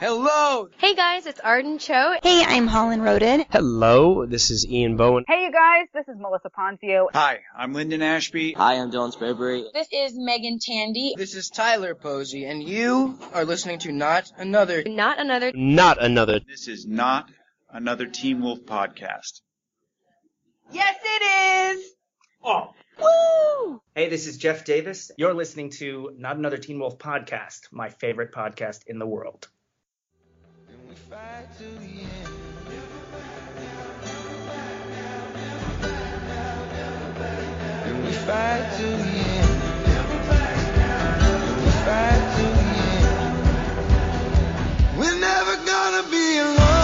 Hello! Hey guys, it's Arden Cho. Hey, I'm Holland Roden. Hello, this is Ian Bohen. Hey you guys, this is Melissa Ponzio. Hi, I'm Linden Ashby. Hi, I'm Dylan Sprayberry. This is Meagan Tandy. This is Tyler Posey, and you are listening to Not Another. Not another. Not another. This is not another Teen Wolf podcast. Yes, it is! Oh. Woo! Hey, this is Jeff Davis. You're listening to Not Another Teen Wolf podcast, my favorite podcast in the world. We're never gonna be alone.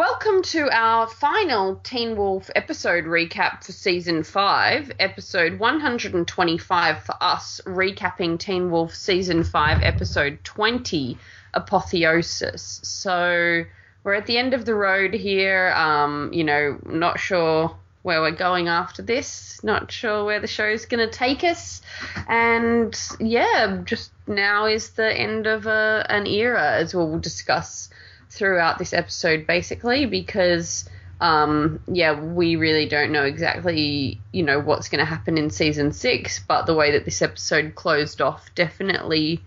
Welcome to our final Teen Wolf episode recap for season 5, episode 125 for us, recapping Teen Wolf season 5, episode 20, Apotheosis. So we're at the end of the road here. Um, you know, not sure where we're going after this, not sure where the show's going to take us. And yeah, just now is the end of a, an era, as we'll discuss throughout this episode basically because um, yeah we really don't know exactly you know what's going to happen in season six but the way that this episode closed off definitely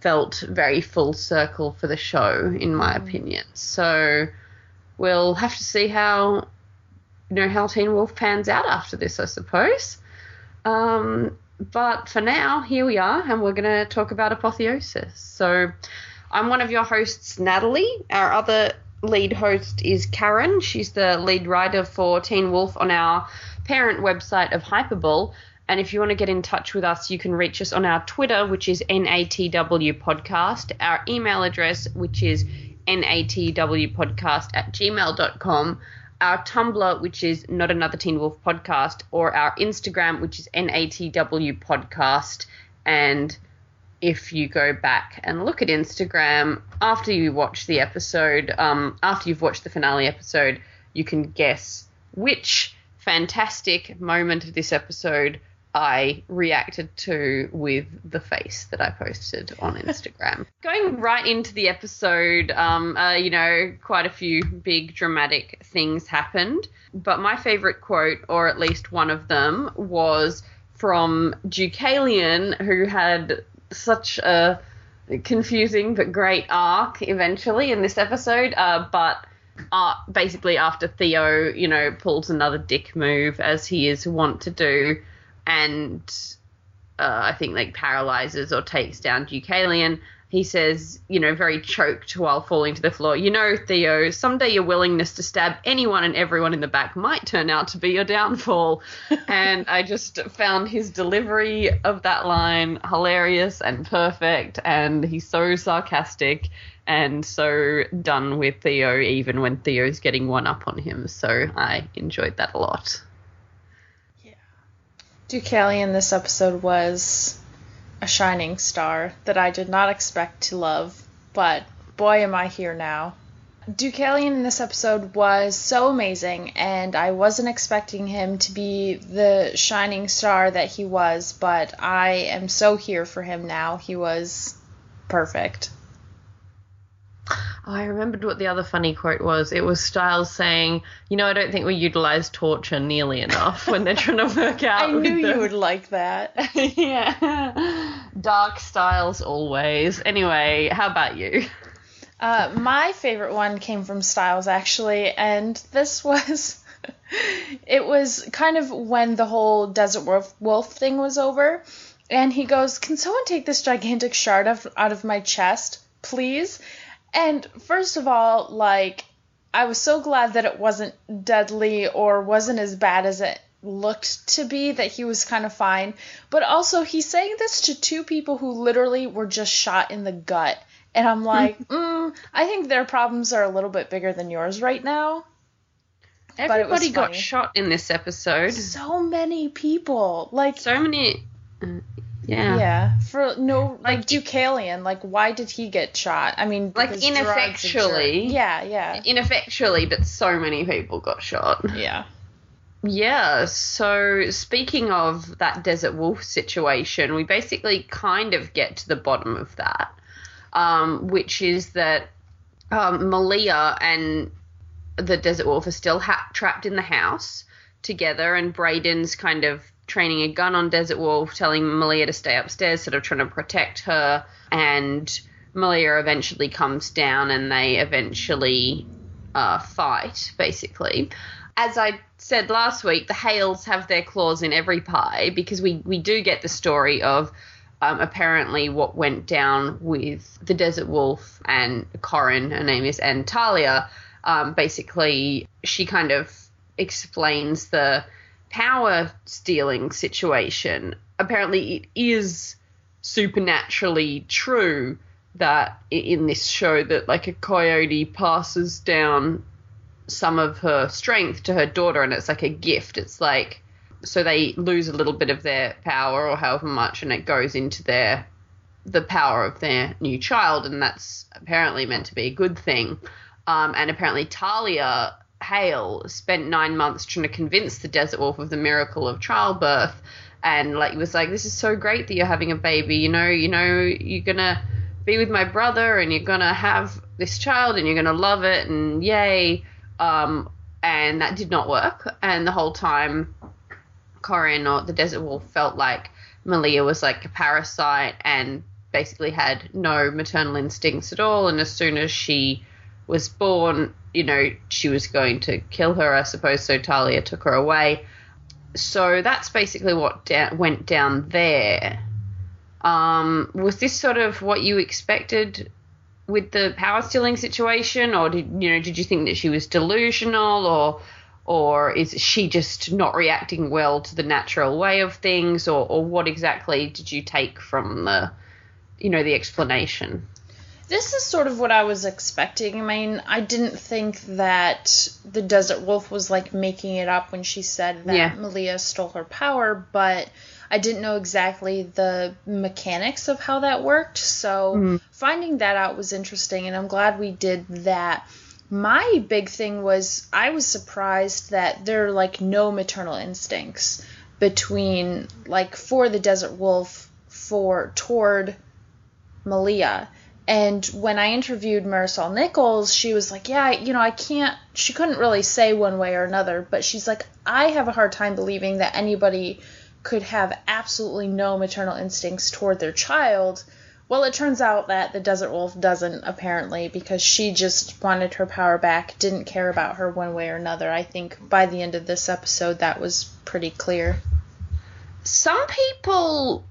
felt very full circle for the show in my opinion. So we'll have to see how you know how teen wolf pans out after this i suppose. Um, but for now here we are and we're going to talk about apotheosis. So I'm one of your hosts, Natalie. Our other lead host is Karen. She's the lead writer for Teen Wolf on our parent website of Hypable. And if you want to get in touch with us, you can reach us on our Twitter, which is NATW Podcast, our email address, which is NATWpodcast at gmail.com, our Tumblr, which is Not Another Teen Wolf Podcast, or our Instagram, which is NATW Podcast. And if you go back and look at Instagram after you watch the episode, um, after you've watched the finale episode, you can guess which fantastic moment of this episode I reacted to with the face that I posted on Instagram. Going right into the episode, um, uh, you know, quite a few big dramatic things happened, but my favorite quote, or at least one of them, was from Deucalion, who had such a confusing but great arc eventually in this episode. Uh, but uh, basically, after Theo, you know, pulls another dick move as he is wont to do, and uh, I think like paralyzes or takes down Deucalion. He says, you know, very choked while falling to the floor, you know, Theo, someday your willingness to stab anyone and everyone in the back might turn out to be your downfall. and I just found his delivery of that line hilarious and perfect. And he's so sarcastic and so done with Theo, even when Theo's getting one up on him. So I enjoyed that a lot. Yeah. Deucalion this episode was a shining star that I did not expect to love, but boy am I here now. Deucalion in this episode was so amazing, and I wasn't expecting him to be the shining star that he was, but I am so here for him now. He was perfect. Oh, I remembered what the other funny quote was. It was Stiles saying, "You know, I don't think we utilize torture nearly enough when they're trying to work out." I knew you would like that. yeah, dark Stiles always. Anyway, how about you? Uh, my favorite one came from Stiles actually, and this was. it was kind of when the whole Desert Wolf, wolf thing was over, and he goes, "Can someone take this gigantic shard of, out of my chest, please?" And first of all, like, I was so glad that it wasn't deadly or wasn't as bad as it looked to be, that he was kind of fine. But also, he's saying this to two people who literally were just shot in the gut. And I'm like, mm, I think their problems are a little bit bigger than yours right now. Everybody got shot in this episode. So many people. Like, so many. Yeah. Yeah, for no like Deucalion, like why did he get shot? I mean, Like, because Gerard's a jerk. ineffectually. Yeah, yeah, Ineffectually, but so many people got shot. yeah. Yeah, so speaking of that Desert Wolf situation, we basically kind of get to the bottom of that, um, which is that um, Malia and the Desert Wolf are still ha- trapped in the house together, and Braeden's kind of training a gun on Desert Wolf, telling Malia to stay upstairs, sort of trying to protect her, and Malia eventually comes down and they eventually uh, fight, basically as I said last week, the Hales have their claws in every pie because we, we do get the story of um, apparently what went down with the Desert Wolf and Corinne, her name is, and Talia. Um, basically, she kind of explains the power stealing situation. Apparently, it is supernaturally true that in this show that like a coyote passes down some of her strength to her daughter and it's like a gift it's like so they lose a little bit of their power or however much and it goes into their the power of their new child and that's apparently meant to be a good thing um, and apparently talia hale spent nine months trying to convince the desert wolf of the miracle of childbirth and like was like this is so great that you're having a baby you know you know you're gonna be with my brother and you're gonna have this child and you're gonna love it and yay um, and that did not work. And the whole time, Corinne or the Desert Wolf felt like Malia was like a parasite and basically had no maternal instincts at all. And as soon as she was born, you know, she was going to kill her, I suppose. So Talia took her away. So that's basically what da- went down there. Um, was this sort of what you expected with the power stealing situation, or did you know? Did you think that she was delusional, or or is she just not reacting well to the natural way of things, or or what exactly did you take from the you know the explanation? This is sort of what I was expecting. I mean, I didn't think that the Desert Wolf was like making it up when she said that Yeah. Malia stole her power, but I didn't know exactly the mechanics of how that worked. So mm-hmm. finding that out was interesting, and I'm glad we did that. My big thing was I was surprised that there are like no maternal instincts between like for the Desert Wolf for toward Malia. And when I interviewed Marisol Nichols, she was like, Yeah, you know, I can't, she couldn't really say one way or another, but she's like, I have a hard time believing that anybody could have absolutely no maternal instincts toward their child. Well, it turns out that the Desert Wolf doesn't, apparently, because she just wanted her power back, didn't care about her one way or another. I think by the end of this episode, that was pretty clear. Some people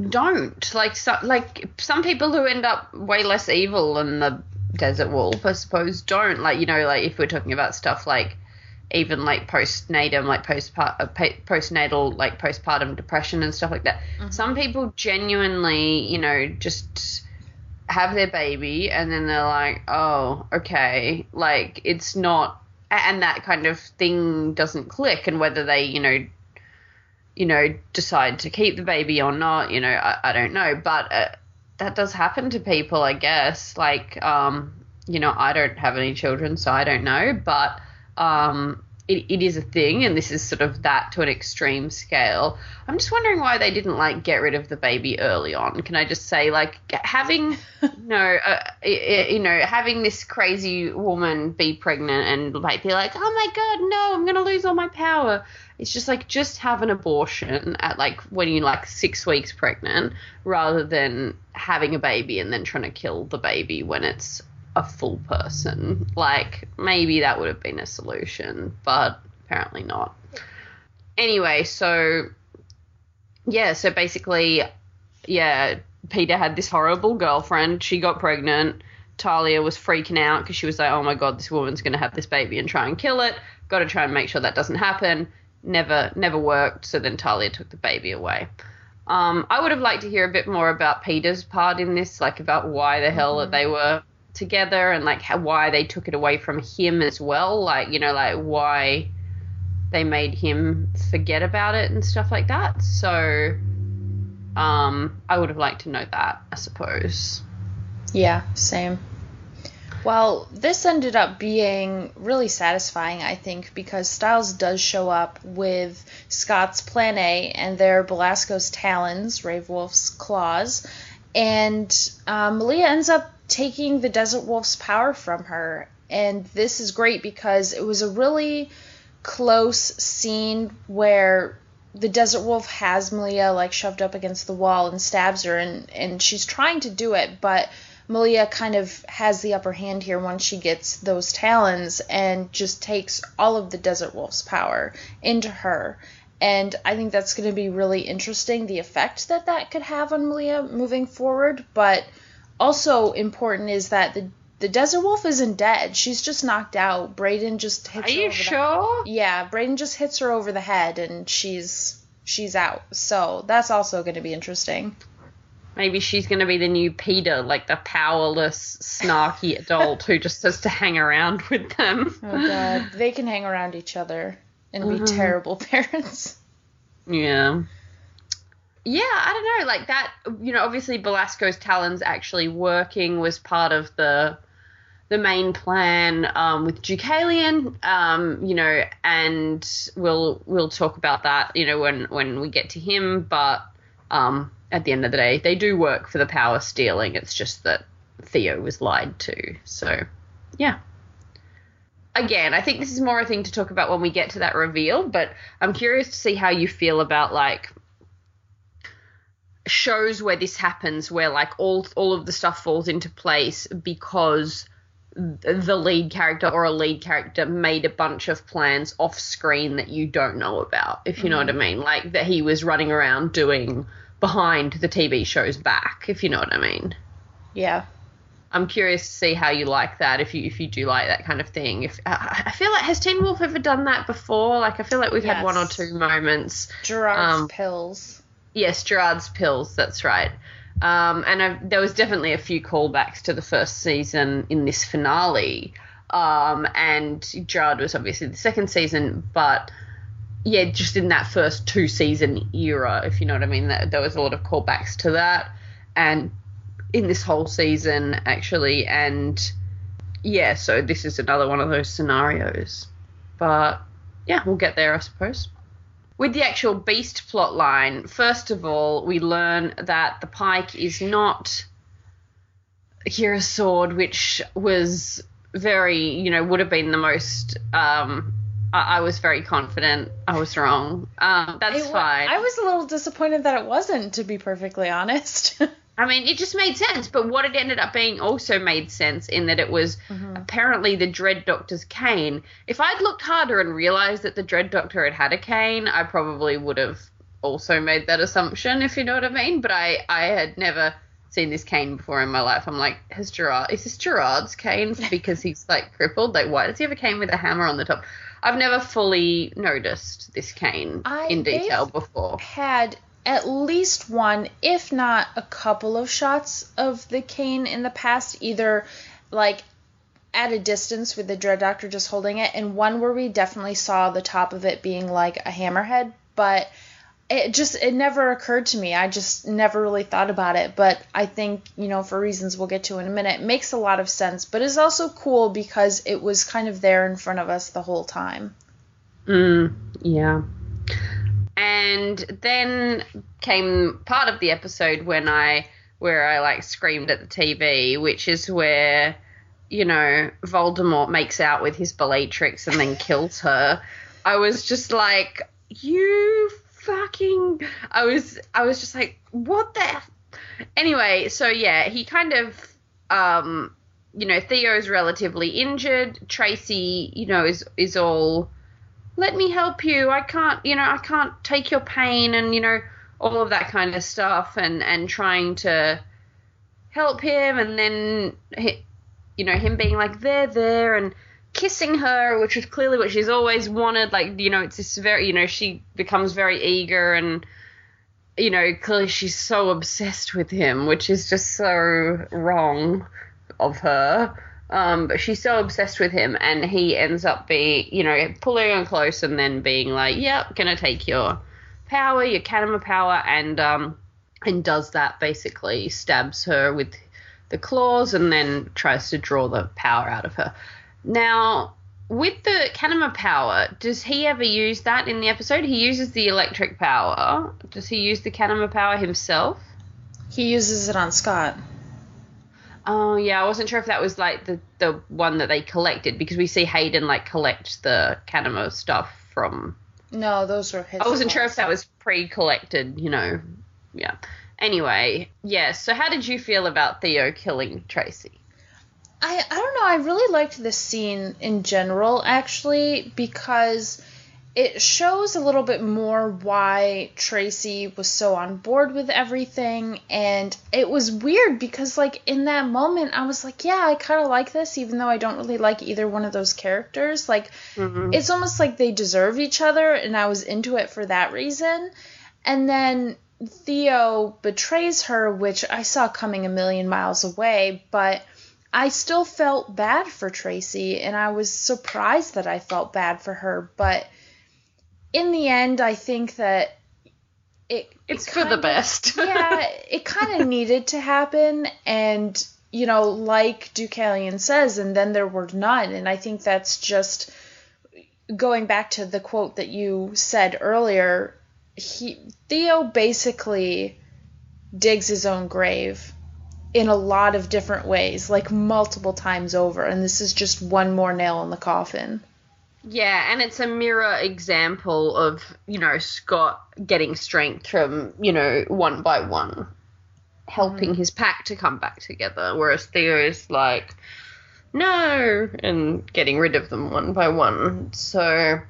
don't. Like so, like some people who end up way less evil than the desert wolf i suppose don't. Like you know like if we're talking about stuff like even like postnatal like postpart uh, postnatal like postpartum depression and stuff like that. Some people genuinely you know just have their baby and then they're like oh okay. Like it's not and that kind of thing doesn't click and whether they you know you know, decide to keep the baby or not, you know, I, I don't know. But uh, that does happen to people, I guess. Like, um, you know, I don't have any children, so I don't know. But um, it, it is a thing, and this is sort of that to an extreme scale. I'm just wondering why they didn't, like, get rid of the baby early on. Can I just say, like, having, no, uh, you know, having this crazy woman be pregnant and, like, be like, oh my god, no, I'm to lose all my power it's just like just have an abortion at like when you're like six weeks pregnant rather than having a baby and then trying to kill the baby when it's a full person. Like maybe that would have been a solution, but apparently not. Anyway, so yeah, so basically, yeah, Peter had this horrible girlfriend. She got pregnant. Talia was freaking out because she was like, oh my god, this woman's going to have this baby and try and kill it. Got to try and make sure that doesn't happen. Never, never worked. So then Talia took the baby away. Um, I would have liked to hear a bit more about Peter's part in this, like about why the hell that they were together and like how, why they took it away from him as well. Like, you know, like why they made him forget about it and stuff like that. So, Um, I would have liked to know that, I suppose. Yeah, same. Well, this ended up being really satisfying, I think, because Stiles does show up with Scott's Plan A and their Belasco's talons, Rave Wolf's claws, and um, Malia ends up taking the Desert Wolf's power from her. And this is great because it was a really close scene where the Desert Wolf has Malia like shoved up against the wall and stabs her, and, and she's trying to do it, but Malia kind of has the upper hand here once she gets those talons and just takes all of the Desert Wolf's power into her. And I think that's going to be really interesting, the effect that that could have on Malia moving forward. But also important is that the the Desert Wolf isn't dead. She's just knocked out. Braeden just hits Are her you over sure? The, yeah, Braeden just hits her over the head and she's she's out. So that's also going to be interesting. Maybe she's going to be the new Peter, like the powerless, snarky adult who just has to hang around with them. Oh god, they can hang around each other and be Mhm. terrible parents. Yeah. Yeah, I don't know. Like that, you know, obviously Belasco's talons actually working was part of the the main plan um, with Deucalion, um, you know, and we'll we'll talk about that, you know, when when we get to him. But um, at the end of the day, they do work for the power stealing. It's just that Theo was lied to. So, yeah. Again, I think this is more a thing to talk about when we get to that reveal. But I'm curious to see how you feel about like shows where this happens, where like all all of the stuff falls into place because the lead character or a lead character made a bunch of plans off screen that you don't know about, if you know what I mean. Like that he was running around doing behind the TV show's back, if you know what I mean. Yeah. I'm curious to see how you like that. If you if you do like that kind of thing. If I I feel like has Teen Wolf ever done that before? Like I feel like we've had one or two moments. Gerard's Um, pills. Yes, Gerard's pills. That's right. Um, and I, there was definitely a few callbacks to the first season in this finale. Um, and Gerard was obviously the second season, but yeah, just in that first two season era, if you know what I mean, there was a lot of callbacks to that. And in this whole season, actually, and yeah, so this is another one of those scenarios. But yeah, we'll get there, I suppose. With the actual beast plot line, first of all, we learn that the pike is not Kira's sword, which was very, you know, would have been the most. Um, I, I was very confident. I was wrong. Um, that's fine. I was a little disappointed that it wasn't, to be perfectly honest. I mean, it just made sense, but what it ended up being also made sense in that it was mm-hmm. apparently the Dread Doctor's cane. If I'd looked harder and realized that the Dread Doctor had had a cane, I probably would have also made that assumption, if you know what I mean. But I, I had never seen this cane before in my life. I'm like, has Gerard, is this Gerard's cane because he's like crippled? Like, why does he have a cane with a hammer on the top? I've never fully noticed this cane I- in detail before. Had at least one, if not a couple of shots of the cane in the past, either like at a distance with the Dread Doctor just holding it, and one where we definitely saw the top of it being like a hammerhead, but it just it never occurred to me. I just never really thought about it, but I think, you know, for reasons we'll get to in a minute, makes a lot of sense, but it's also cool because it was kind of there in front of us the whole time. Mm, yeah. And then came part of the episode when I where I like screamed at the TV, which is where you know Voldemort makes out with his Bellatrix and then kills her. I was just like, you fucking. I was I was just like, what the. Anyway, so yeah, he kind of um you know Theo's relatively injured. Tracy, you know, is is all let me help you. I can't, you know, I can't take your pain and, you know, all of that kind of stuff and, and trying to help him and then, he, you know, him being like, there, there and kissing her, which is clearly what she's always wanted. Like, you know, it's this very, you know, she becomes very eager and, you know, clearly she's so obsessed with him, which is just so wrong of her. Um, but she's so obsessed with him, and he ends up being, you know, pulling her close and then being like, "Yep, gonna take your power, your Kanima power." And um, and does that basically, stabs her with the claws, and then tries to draw the power out of her. Now, with the Kanima power, does he ever use that in the episode? He uses the electric power. Does he use the Kanima power himself? He uses it on Scott. Oh yeah, I wasn't sure if that was like the the one that they collected because we see Hayden like collect the Kanima stuff from. No, those were his. I wasn't sure if that was pre-collected, you know. Yeah. Anyway, yeah. So how did you feel about Theo killing Tracy? I I don't know. I really liked this scene in general, actually, because it shows a little bit more why Tracy was so on board with everything, and it was weird because like in that moment, I was like, yeah, I kind of like this, even though I don't really like either one of those characters. Like, mm-hmm. it's almost like they deserve each other, and I was into it for that reason. And then Theo betrays her, which I saw coming a million miles away, but I still felt bad for Tracy, and I was surprised that I felt bad for her. But in the end, I think that it It's it for the best. yeah, it kind of needed to happen, and you know, like Deucalion says, and then there were none, and I think that's just going back to the quote that you said earlier. He Theo basically digs his own grave in a lot of different ways, like multiple times over, and this is just one more nail in the coffin. Yeah, and it's a mirror example of, you know, Scott getting strength from, you know, one by one, helping his pack to come back together, whereas Theo is like, no, and getting rid of them one by one. So,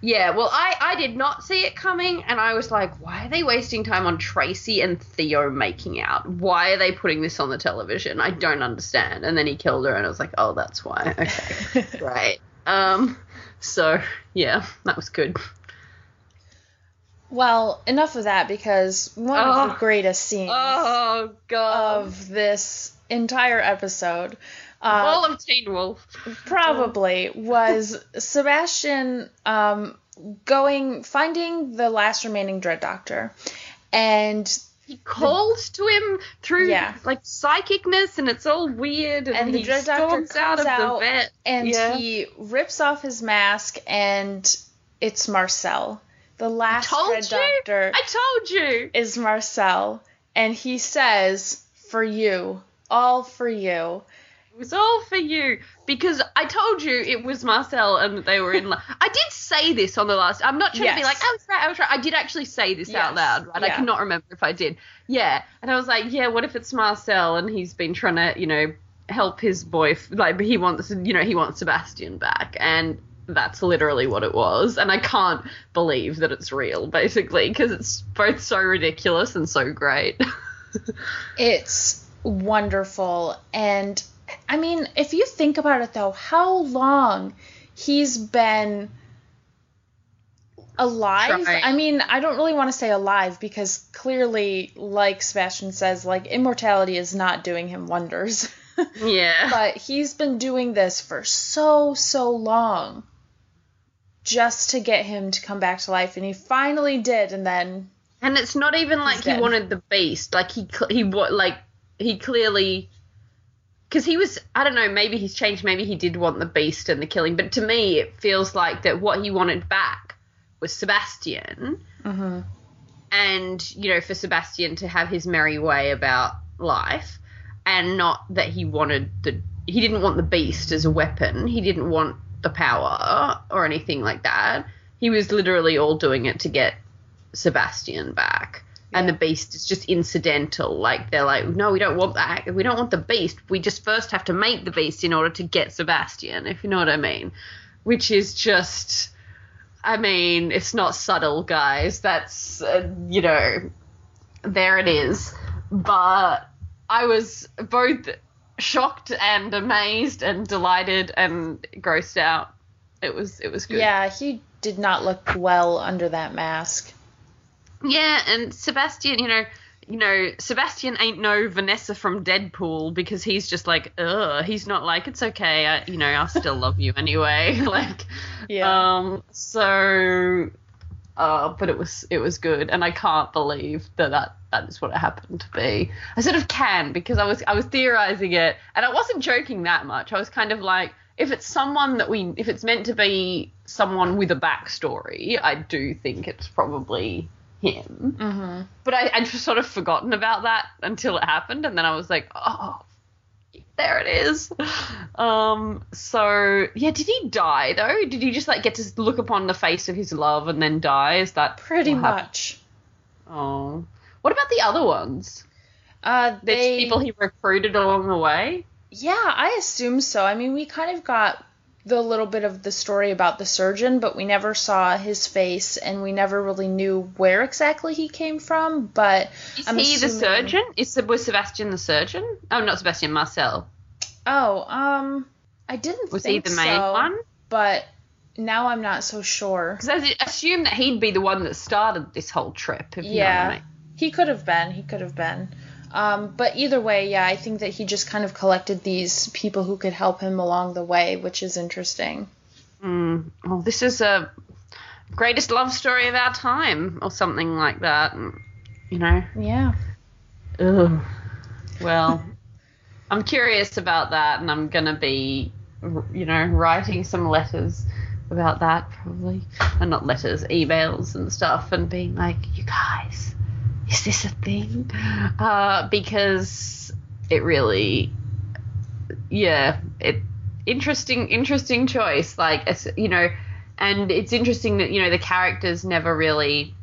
yeah, well, I, I did not see it coming, and I was like, why are they wasting time on Tracy and Theo making out? Why are they putting this on the television? I don't understand. And then he killed her, and I was like, oh, that's why. Okay, right. Um, so yeah, that was good. Well, enough of that because one of Oh. the greatest scenes Oh of this entire episode uh, all of Teen Wolf. probably was Sebastian um, going finding the last remaining Dread Doctor, and He called to him through Yeah. like psychicness, and it's all weird. And, And the he Dread Doctor storms out comes of out the vet, and Yeah. he rips off his mask, and it's Marcel, the last Dread you. Doctor. I told you. is Marcel, and he says, "For you, all for you." It was all for you because I told you it was Marcel and that they were in love. I did say this on the last. I'm not trying to be like I was oh, right. Oh, I was right. I did actually say this out loud. Right? I cannot remember if I did. Yeah, and I was like, yeah. What if it's Marcel and he's been trying to, you know, help his boy. Like he wants, you know, he wants Sebastian back, and that's literally what it was. And I can't believe that it's real, basically, because it's both so ridiculous and so great. It's wonderful. And I mean, if you think about it though, how long he's been alive? Trying. I mean, I don't really want to say alive because clearly, like Sebastian says, like immortality is not doing him wonders. yeah. but he's been doing this for so, so long just to get him to come back to life. And he finally did. And then And it's not even like he dead. wanted the beast. Like he he like he clearly because he was I don't know maybe he's changed maybe he did want the beast and the killing but to me it feels like that what he wanted back was Sebastian Mhm. and you know for Sebastian to have his merry way about life and not that he wanted the he didn't want the beast as a weapon he didn't want the power or anything like that he was literally all doing it to get Sebastian back. And the beast is just incidental. Like they're like, no, we don't want that. We don't want the beast. We just first have to make the beast in order to get Sebastian, if you know what I mean. Which is just, I mean, it's not subtle, guys. That's, uh, you know, there it is. But I was both shocked and amazed and delighted and grossed out. It was, it was good. yeah, he did not look well under that mask. Yeah, and Sebastian, you know, you know, Sebastian ain't no Vanessa from Deadpool because he's just like, ugh. He's not like it's okay. I, you know, I still love you anyway. like, Yeah. um. So, Uh, but it was it was good, and I can't believe that that, that is what it happened to be. I sort of can because I was I was theorizing it, and I wasn't joking that much. I was kind of like, if it's someone that we, if it's meant to be someone with a backstory, I do think it's probably him. Mm-hmm. But I, just sort of forgotten about that until it happened, and then I was like, oh, there it is. Um, so yeah, did he die though? Did he just like get to look upon the face of his love and then die? Is that Pretty what happened? much. Oh, what about the other ones? Uh, The they, people he recruited along the way. Yeah, I assume so. I mean, we kind of got the little bit of the story about the surgeon, but we never saw his face and we never really knew where exactly he came from. But Is I'm he the surgeon? Is was Sebastian the surgeon? Oh, not Sebastian. Marcel. Oh, um, I didn't Was he the main so, one? but now I'm not so sure. Because I assume that he'd be the one that started this whole trip. If you know what I Yeah, mean. he could have been. He could have been. Um, but either way, yeah, I think that he just kind of collected these people who could help him along the way, which is interesting. Mm, well, this is a greatest love story of our time, or something like that. You know. Yeah. Ugh. Well, I'm curious about that, and I'm gonna be, you know, writing some letters about that probably, and not letters, emails and stuff, and being like, you guys, is this a thing? Uh, because it really, yeah, it interesting, interesting choice. Like, you know, and it's interesting that you know the characters never really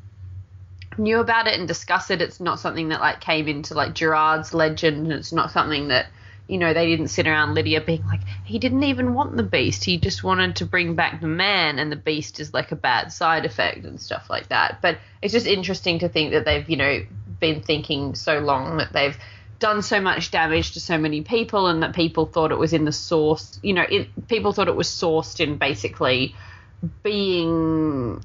knew about it and discussed it. It's not something that like came into like Gerard's legend, it's not something that you know they didn't sit around Lydia being like he didn't even want the beast. He just wanted to bring back the man, and the beast is like a bad side effect and stuff like that. But it's just interesting to think that they've you know been thinking so long that they've done so much damage to so many people and that people thought it was in the source you know it, people thought it was sourced in basically being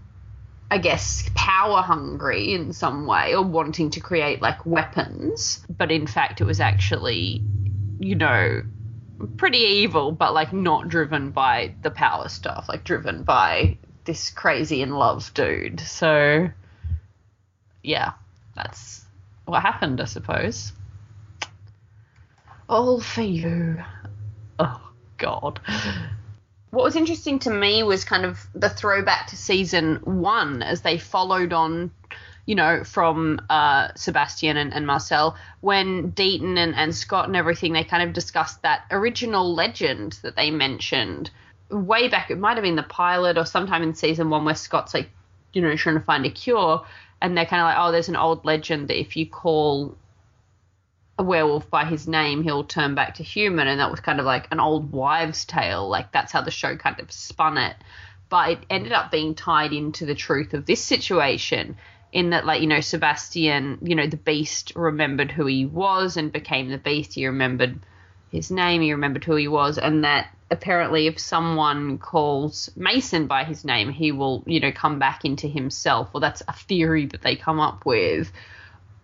I guess, power hungry in some way or wanting to create like weapons. But in fact, it was actually, you know, pretty evil, but like not driven by the power stuff, like driven by this crazy in love dude. So, yeah, that's what happened, I suppose. All for you. Oh, God what was interesting to me was kind of the throwback to season one as they followed on you know from uh, sebastian and, and marcel when deaton and, and scott and everything they kind of discussed that original legend that they mentioned way back it might have been the pilot or sometime in season one where scott's like you know trying to find a cure and they're kind of like oh there's an old legend that if you call a werewolf by his name, he'll turn back to human. And that was kind of like an old wives' tale. Like that's how the show kind of spun it. But it ended up being tied into the truth of this situation in that, like, you know, Sebastian, you know, the beast remembered who he was and became the beast. He remembered his name, he remembered who he was, and that apparently if someone calls Mason by his name, he will, you know, come back into himself. Or that's a theory that they come up with.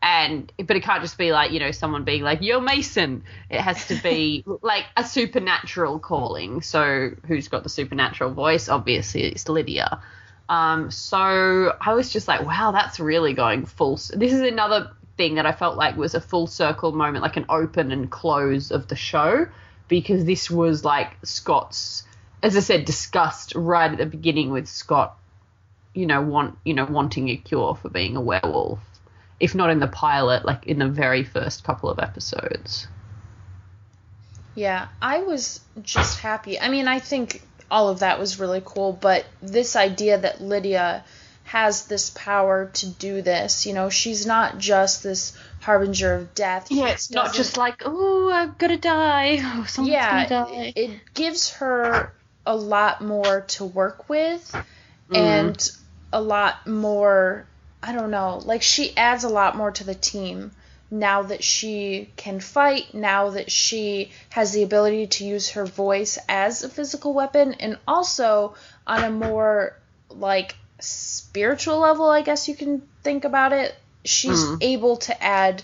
And but it can't just be like you know someone being like you're mason. It has to be like a supernatural calling. So who's got the supernatural voice? Obviously it's lydia um so i was just like wow that's really going full this is another thing that i felt like was a full circle moment like an open and close of the show because this was like scott's as i said discussed right at the beginning with scott you know want you know wanting a cure for being a werewolf if not in the pilot, like in the very first couple of episodes. Yeah, I was just happy. I mean, I think all of that was really cool, but this idea that Lydia has this power to do this, you know, she's not just this harbinger of death. Yeah, it's not just like, oh, I'm gonna die. Oh, someone's yeah, gonna die. it gives her a lot more to work with Mm. and a lot more I don't know, like she adds a lot more to the team now that she can fight, now that she has the ability to use her voice as a physical weapon and also on a more like spiritual level, I guess you can think about it. She's Mm. able to add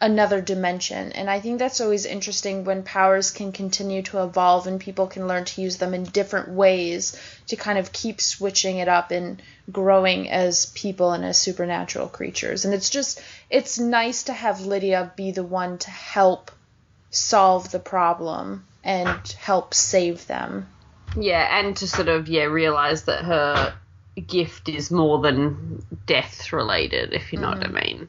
another dimension. And I think that's always interesting when powers can continue to evolve and people can learn to use them in different ways to kind of keep switching it up and growing as people and as supernatural creatures. And it's just, it's nice to have Lydia be the one to help solve the problem and help save them. Yeah, and to sort of yeah realize that her gift is more than death related, if you know what I mm-hmm. mean.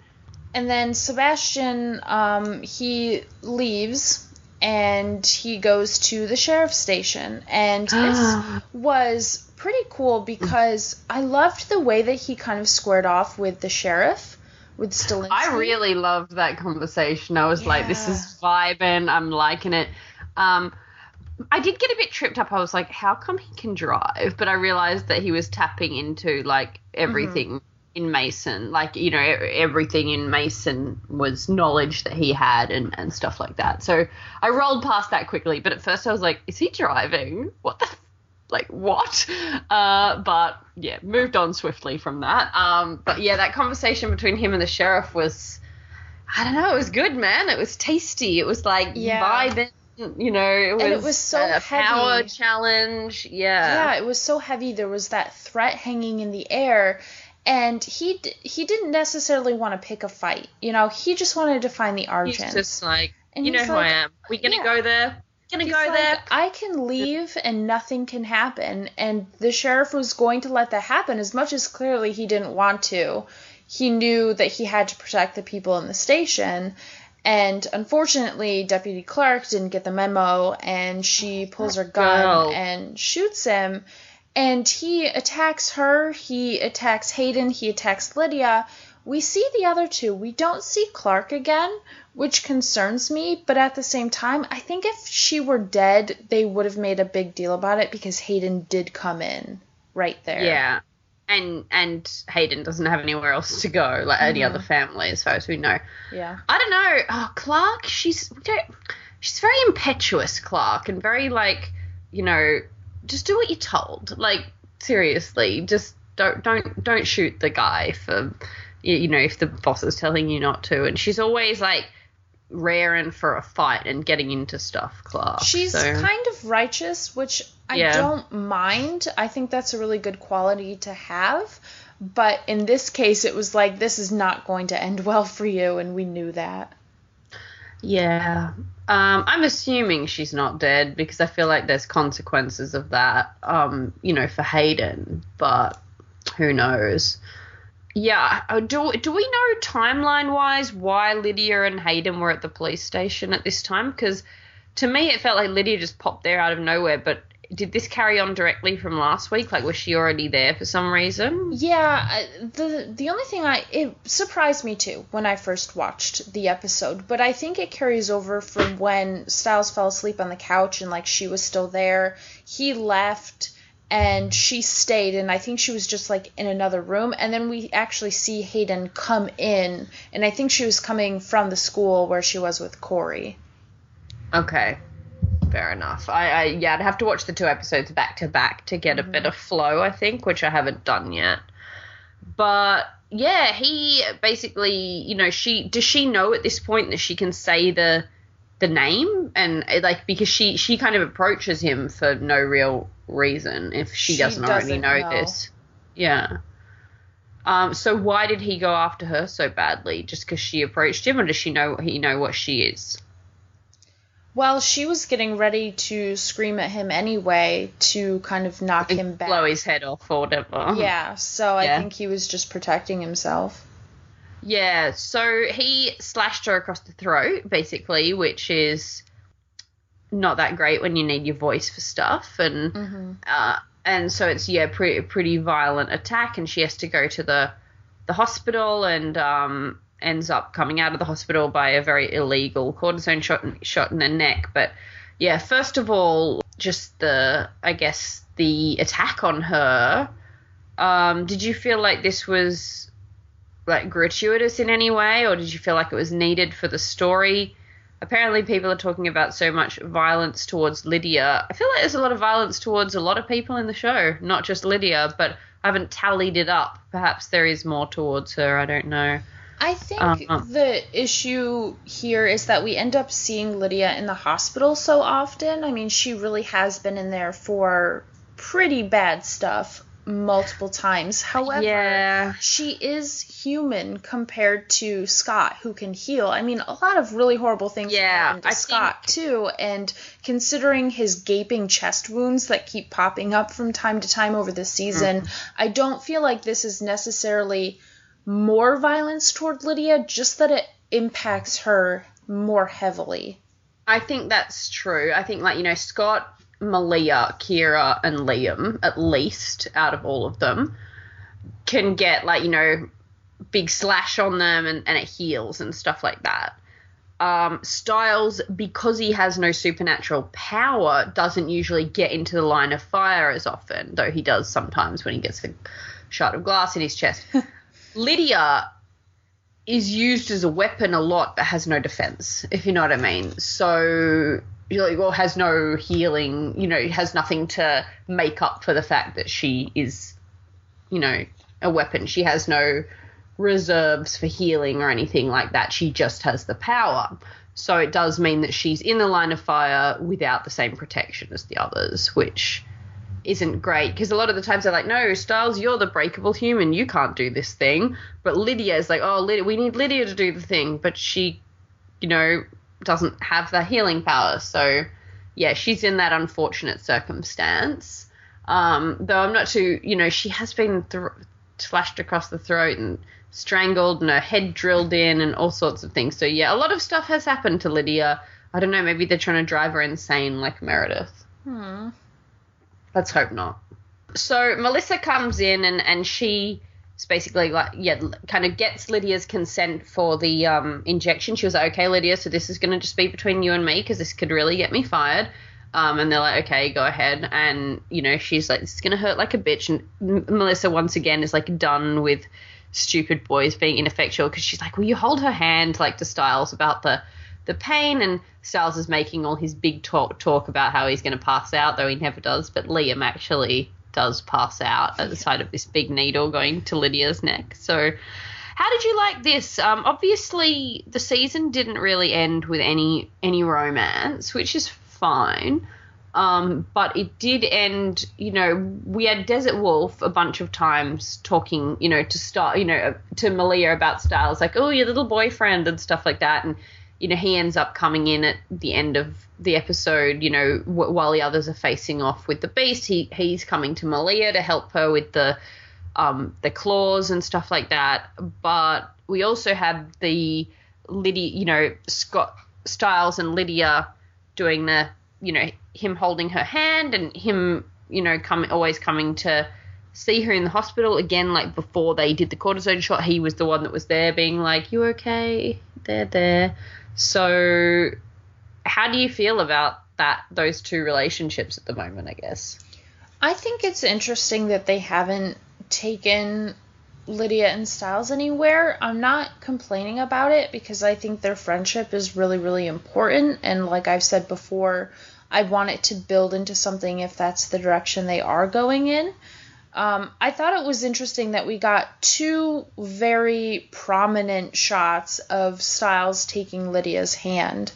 And then Sebastian, um, he leaves and he goes to the sheriff's station. And this was pretty cool because I loved the way that he kind of squared off with the sheriff, with Stilinski. I really loved that conversation. I was like, this is vibing. I'm liking it. Um, I did get a bit tripped up. I was like, how come he can drive? But I realized that he was tapping into like everything in Mason. Like, you know, everything in Mason was knowledge that he had and, and stuff like that. So I rolled past that quickly. But at first I was like, is he driving? What the f- like what uh but yeah moved on swiftly from that um but yeah that conversation between him and the sheriff was i don't know it was good man it was tasty it was like Yeah. vibing you know it was, And it was so a power heavy. challenge yeah, yeah it was so heavy. There was that threat hanging in the air, and he d- he didn't necessarily want to pick a fight. You know, he just wanted to find the he's Argent. just like And you know who like- i am we gonna Yeah. go there gonna He's go like, there I can leave and nothing can happen. And the sheriff was going to let that happen as much as clearly he didn't want to. He knew that he had to protect the people in the station. And unfortunately, Deputy Clark didn't get the memo and she pulls oh, her gun Girl. and shoots him. And he attacks her, he attacks Hayden, he attacks Lydia. We see the other two. We don't see Clark again, which concerns me, but at the same time, I think if she were dead, they would have made a big deal about it because Hayden did come in right there. Yeah. And and Hayden doesn't have anywhere else to go, like any Mm-hmm. other family, as far as we know. Yeah. I don't know. Oh, Clark, she's she's very impetuous, Clark, and very like, you know, just do what you're told. Like seriously, just don't don't don't shoot the guy for, you know, if the boss is telling you not to. And she's always like raring for a fight and getting into stuff, Clark. She's so. kind of righteous, which I Yeah. don't mind. I think that's a really good quality to have. But in this case, it was like, this is not going to end well for you, and we knew that. Yeah. Um, I'm assuming she's not dead because I feel like there's consequences of that, um, you know, for Hayden, but who knows? Yeah, uh, do, do we know timeline wise why Lydia and Hayden were at the police station at this time? Because to me, it felt like Lydia just popped there out of nowhere, but did this carry on directly from last week? Like, was she already there for some reason? Yeah, I- the the only thing I it surprised me too when I first watched the episode, but I think it carries over from when Stiles fell asleep on the couch and like she was still there. He left and she stayed and I think she was just like in another room and then we actually see Hayden come in and I think she was coming from the school where she was with Corey. Okay. Fair enough. I, I yeah, I'd have to watch the two episodes back to back to get a bit of flow, I think, which I haven't done yet. But yeah, he basically, you know, she does she know at this point that she can say the the name and uh, like because she she kind of approaches him for no real reason if she, She doesn't already doesn't know, know. this. Yeah. Um, so why did he go after her so badly? Just because she approached him, or does she know he know what she is? Well, she was getting ready to scream at him anyway to kind of knock him back. blow his head off or whatever. Yeah, so I Yeah. think he was just protecting himself. Yeah, so he slashed her across the throat, basically, which is not that great when you need your voice for stuff, and Mm-hmm. uh, and so it's yeah, pretty pretty violent attack, and she has to go to the the hospital and um, ends up coming out of the hospital by a very illegal cortisone shot shot in the neck. But yeah, first of all, just the I guess the attack on her. Um, did you feel like this was like gratuitous in any way, or did you feel like it was needed for the story? Apparently, people are talking about so much violence towards Lydia. I feel like there's a lot of violence towards a lot of people in the show, not just Lydia, but I haven't tallied it up. Perhaps there is more towards her. I don't know. I think Uh-huh. the issue here is that we end up seeing Lydia in the hospital so often. I mean, she really has been in there for pretty bad stuff multiple times. However, Yeah. she is human compared to Scott, who can heal. I mean, a lot of really horrible things Yeah, happen to I Scott too. And considering his gaping chest wounds that keep popping up from time to time over the season, I don't feel like this is necessarily more violence toward Lydia, just that it impacts her more heavily. I think that's true. I think like you know Scott, Malia, Kira, and Liam, at least out of all of them, can get like you know big slash on them and, and it heals and stuff like that. Um, Stiles, because he has no supernatural power, doesn't usually get into the line of fire as often, though he does sometimes when he gets the shard of glass in his chest. Lydia is used as a weapon a lot but has no defense, if you know what I mean. So, or has no healing, you know, has nothing to make up for the fact that she is, you know, a weapon. She has no reserves for healing or anything like that. She just has the power. So it does mean that she's in the line of fire without the same protection as the others, which isn't great because a lot of the times they're like, no, Stiles, you're the breakable human. You can't do this thing. But Lydia is like, oh, Lydia, we need Lydia to do the thing. But she, you know, doesn't have the healing power. So, yeah, she's in that unfortunate circumstance. Um, though I'm not too, you know, she has been slashed across the throat and strangled and her head drilled in and all sorts of things. So, yeah, a lot of stuff has happened to Lydia. I don't know, maybe they're trying to drive her insane like Meredith. Hmm. Let's hope not. So Melissa comes in and and she basically like yeah kind of gets Lydia's consent for the um, injection. She was like, okay, Lydia, so this is going to just be between you and me because this could really get me fired. Um, and they're like, okay, go ahead. And you know, she's like, this is going to hurt like a bitch. And M- Melissa once again is like done with stupid boys being ineffectual because she's like, will you hold her hand like to Stiles about the the pain and Stiles is making all his big talk talk about how he's going to pass out, though he never does. But Liam actually does pass out at the sight of this big needle going to Lydia's neck. So, how did you like this? Um, obviously, the season didn't really end with any any romance, which is fine. Um, but it did end, you know, we had Desert Wolf a bunch of times talking, you know, to start, you know, to Malia about Stiles, like, oh, your little boyfriend and stuff like that. And you know, he ends up coming in at the end of the episode, you know, w- while the others are facing off with the beast, he he's coming to Malia to help her with the um the claws and stuff like that. But we also had the Lydia, you know, Scott Stiles and Lydia doing the, you know, him holding her hand and him, you know, coming always coming to see her in the hospital. Again like before they did the cortisone shot he was the one that was there being like you okay? They're there so how do you feel about that those two relationships at the moment i guess I think it's interesting that they haven't taken Lydia and Stiles anywhere. I'm not complaining about it because I think their friendship is really, really important. And like I've said before, I want it to build into something if that's the direction they are going in. Um, I thought it was interesting that we got two very prominent shots of Stiles taking Lydia's hand.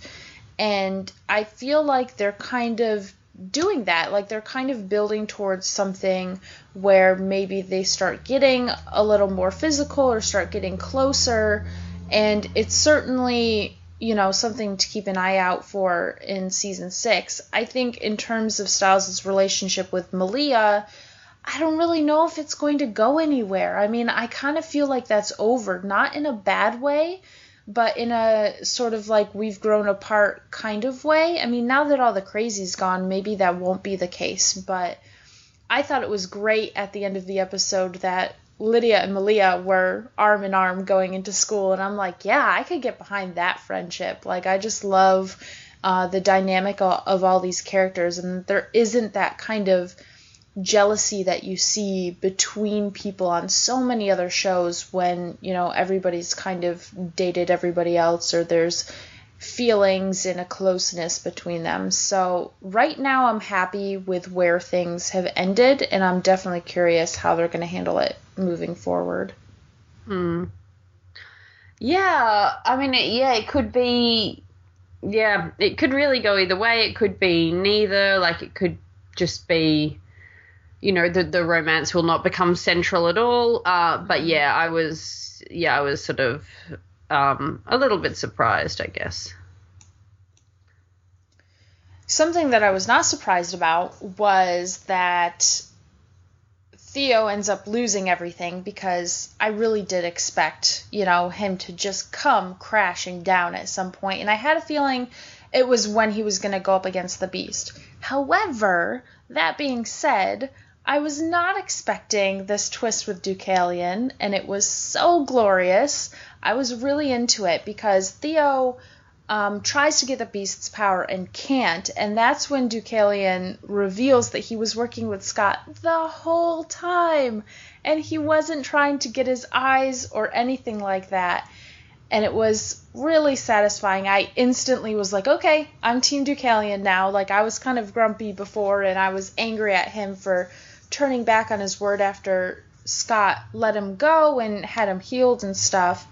And I feel like they're kind of doing that. Like they're kind of building towards something where maybe they start getting a little more physical or start getting closer. And it's certainly, you know, something to keep an eye out for in season six. I think in terms of Stiles' relationship with Malia, I don't really know if it's going to go anywhere. I mean, I kind of feel like that's over, not in a bad way, but in a sort of like we've grown apart kind of way. I mean, now that all the crazy's gone, maybe that won't be the case, but I thought it was great at the end of the episode that Lydia and Malia were arm in arm going into school, and I'm like, yeah, I could get behind that friendship. Like, I just love uh, the dynamic of, of all these characters, and there isn't that kind of jealousy that you see between people on so many other shows when you know everybody's kind of dated everybody else or there's feelings and a closeness between them. So right now I'm happy with where things have ended and I'm definitely curious how they're going to handle it moving forward. Hmm. Yeah, I mean, it, yeah, it could be. Yeah, it could really go either way. It could be neither. Like, it could just be, you know, the the romance will not become central at all. Uh, but yeah, I was, yeah, I was sort of um, a little bit surprised, I guess. Something that I was not surprised about was that Theo ends up losing everything because I really did expect, you know, him to just come crashing down at some point, and I had a feeling it was when he was going to go up against the beast. However, that being said, I was not expecting this twist with Deucalion, and it was so glorious. I was really into it because Theo um, tries to get the beast's power and can't, and that's when Deucalion reveals that he was working with Scott the whole time, and he wasn't trying to get his eyes or anything like that. And it was really satisfying. I instantly was like, okay, I'm Team Deucalion now. Like, I was kind of grumpy before, and I was angry at him for turning back on his word after Scott let him go and had him healed and stuff.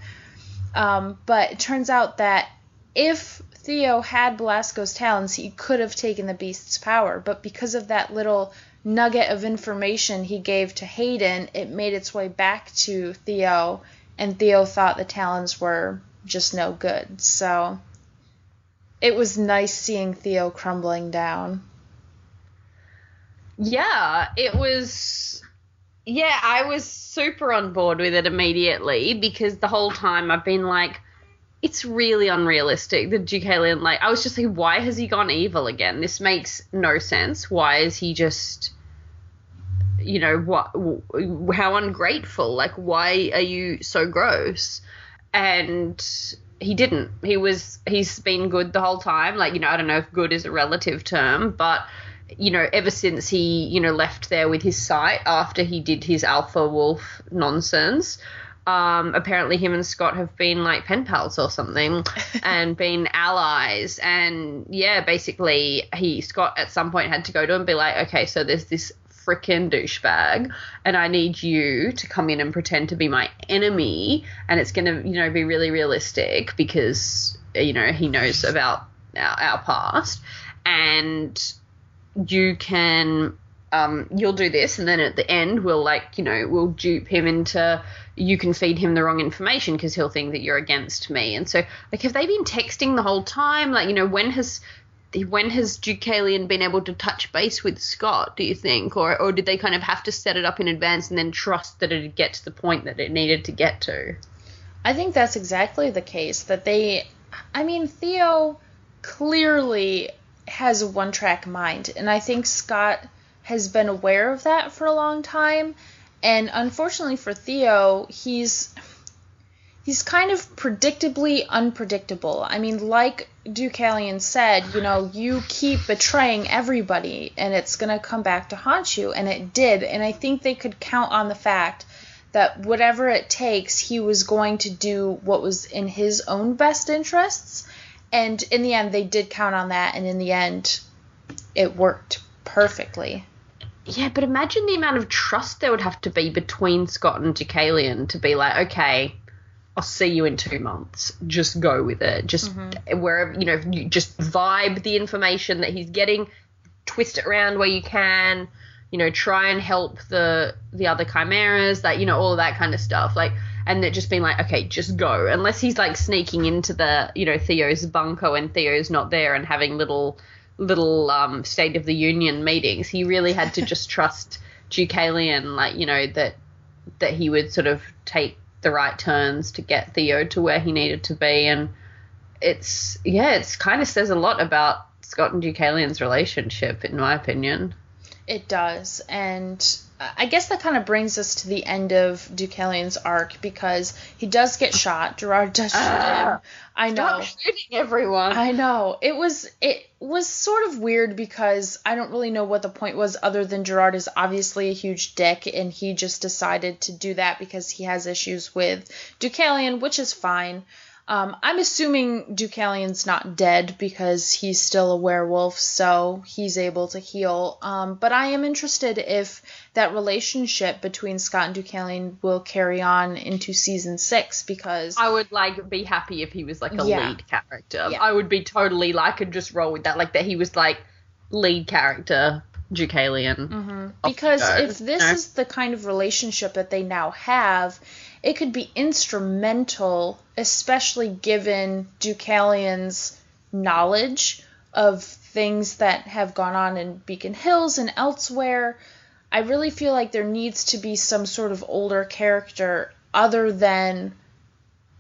Um, but it turns out that if Theo had Belasco's talons, he could have taken the beast's power. But because of that little nugget of information he gave to Hayden, it made its way back to Theo, and Theo thought the talons were just no good. So it was nice seeing Theo crumbling down. Yeah, it was. Yeah, I was super on board with it immediately because the whole time I've been like, it's really unrealistic. The Deucalion, like, I was just like, why has he gone evil again? This makes no sense. Why is he just, you know, what? How ungrateful? Like, why are you so gross? And he didn't. He was. He's been good the whole time. Like, you know, I don't know if good is a relative term, but you know, ever since he, you know, left there with his sight after he did his alpha wolf nonsense, um, apparently him and Scott have been like pen pals or something and been allies. And yeah, basically he Scott at some point had to go to him and be like, okay, so there's this freaking douchebag and I need you to come in and pretend to be my enemy and it's going to, you know, be really realistic because, you know, he knows about our, our past and you can um, you'll do this and then at the end we'll like you know we'll dupe him into you can feed him the wrong information because he'll think that you're against me. And so like have they been texting the whole time? Like you know when has when has Deucalion been able to touch base with Scott do you think? Or or did they kind of have to set it up in advance and then trust that it'd get to the point that it needed to get to? I think that's exactly the case that they I mean Theo clearly has a one track mind. And I think Scott has been aware of that for a long time. And unfortunately for Theo, he's he's kind of predictably unpredictable. I mean, like Deucalion said, you know, you keep betraying everybody and it's going to come back to haunt you. And it did. And I think they could count on the fact that whatever it takes, he was going to do what was in his own best interests and in the end they did count on that and in the end it worked perfectly. Yeah but imagine the amount of trust there would have to be between scott and Deucalion to be like okay i'll see you in two months. Just go with it. Just mm-hmm. wherever you know you just vibe the information that he's getting twist it around where you can you know try and help the the other chimeras that you know all of that kind of stuff. Like and it just being like, okay, just go. Unless he's like sneaking into the, you know, Theo's bunker when Theo's not there and having little little um, State of the Union meetings. He really had to just trust Deucalion, like you know that that he would sort of take the right turns to get Theo to where he needed to be, and it's yeah, it's kind of says a lot about Scott and Deucalion's relationship, in my opinion. It does, and I guess that kind of brings us to the end of Deucalion's arc because he does get shot. Gerard does shoot uh, him. I know. shooting everyone. I know. It was it was sort of weird because I don't really know what the point was other than Gerard is obviously a huge dick and he just decided to do that because he has issues with Deucalion, which is fine. Um, I'm assuming Deucalion's not dead because he's still a werewolf, so he's able to heal. Um, but I am interested if that relationship between Scott and Deucalion will carry on into season six because I would like be happy if he was like a Yeah. lead character. Yeah. I would be totally like could just roll with that, like that he was like lead character Deucalion. Mhm. Because if this No? is the kind of relationship that they now have, it could be instrumental, especially given Deucalion's knowledge of things that have gone on in Beacon Hills and elsewhere. I really feel like there needs to be some sort of older character other than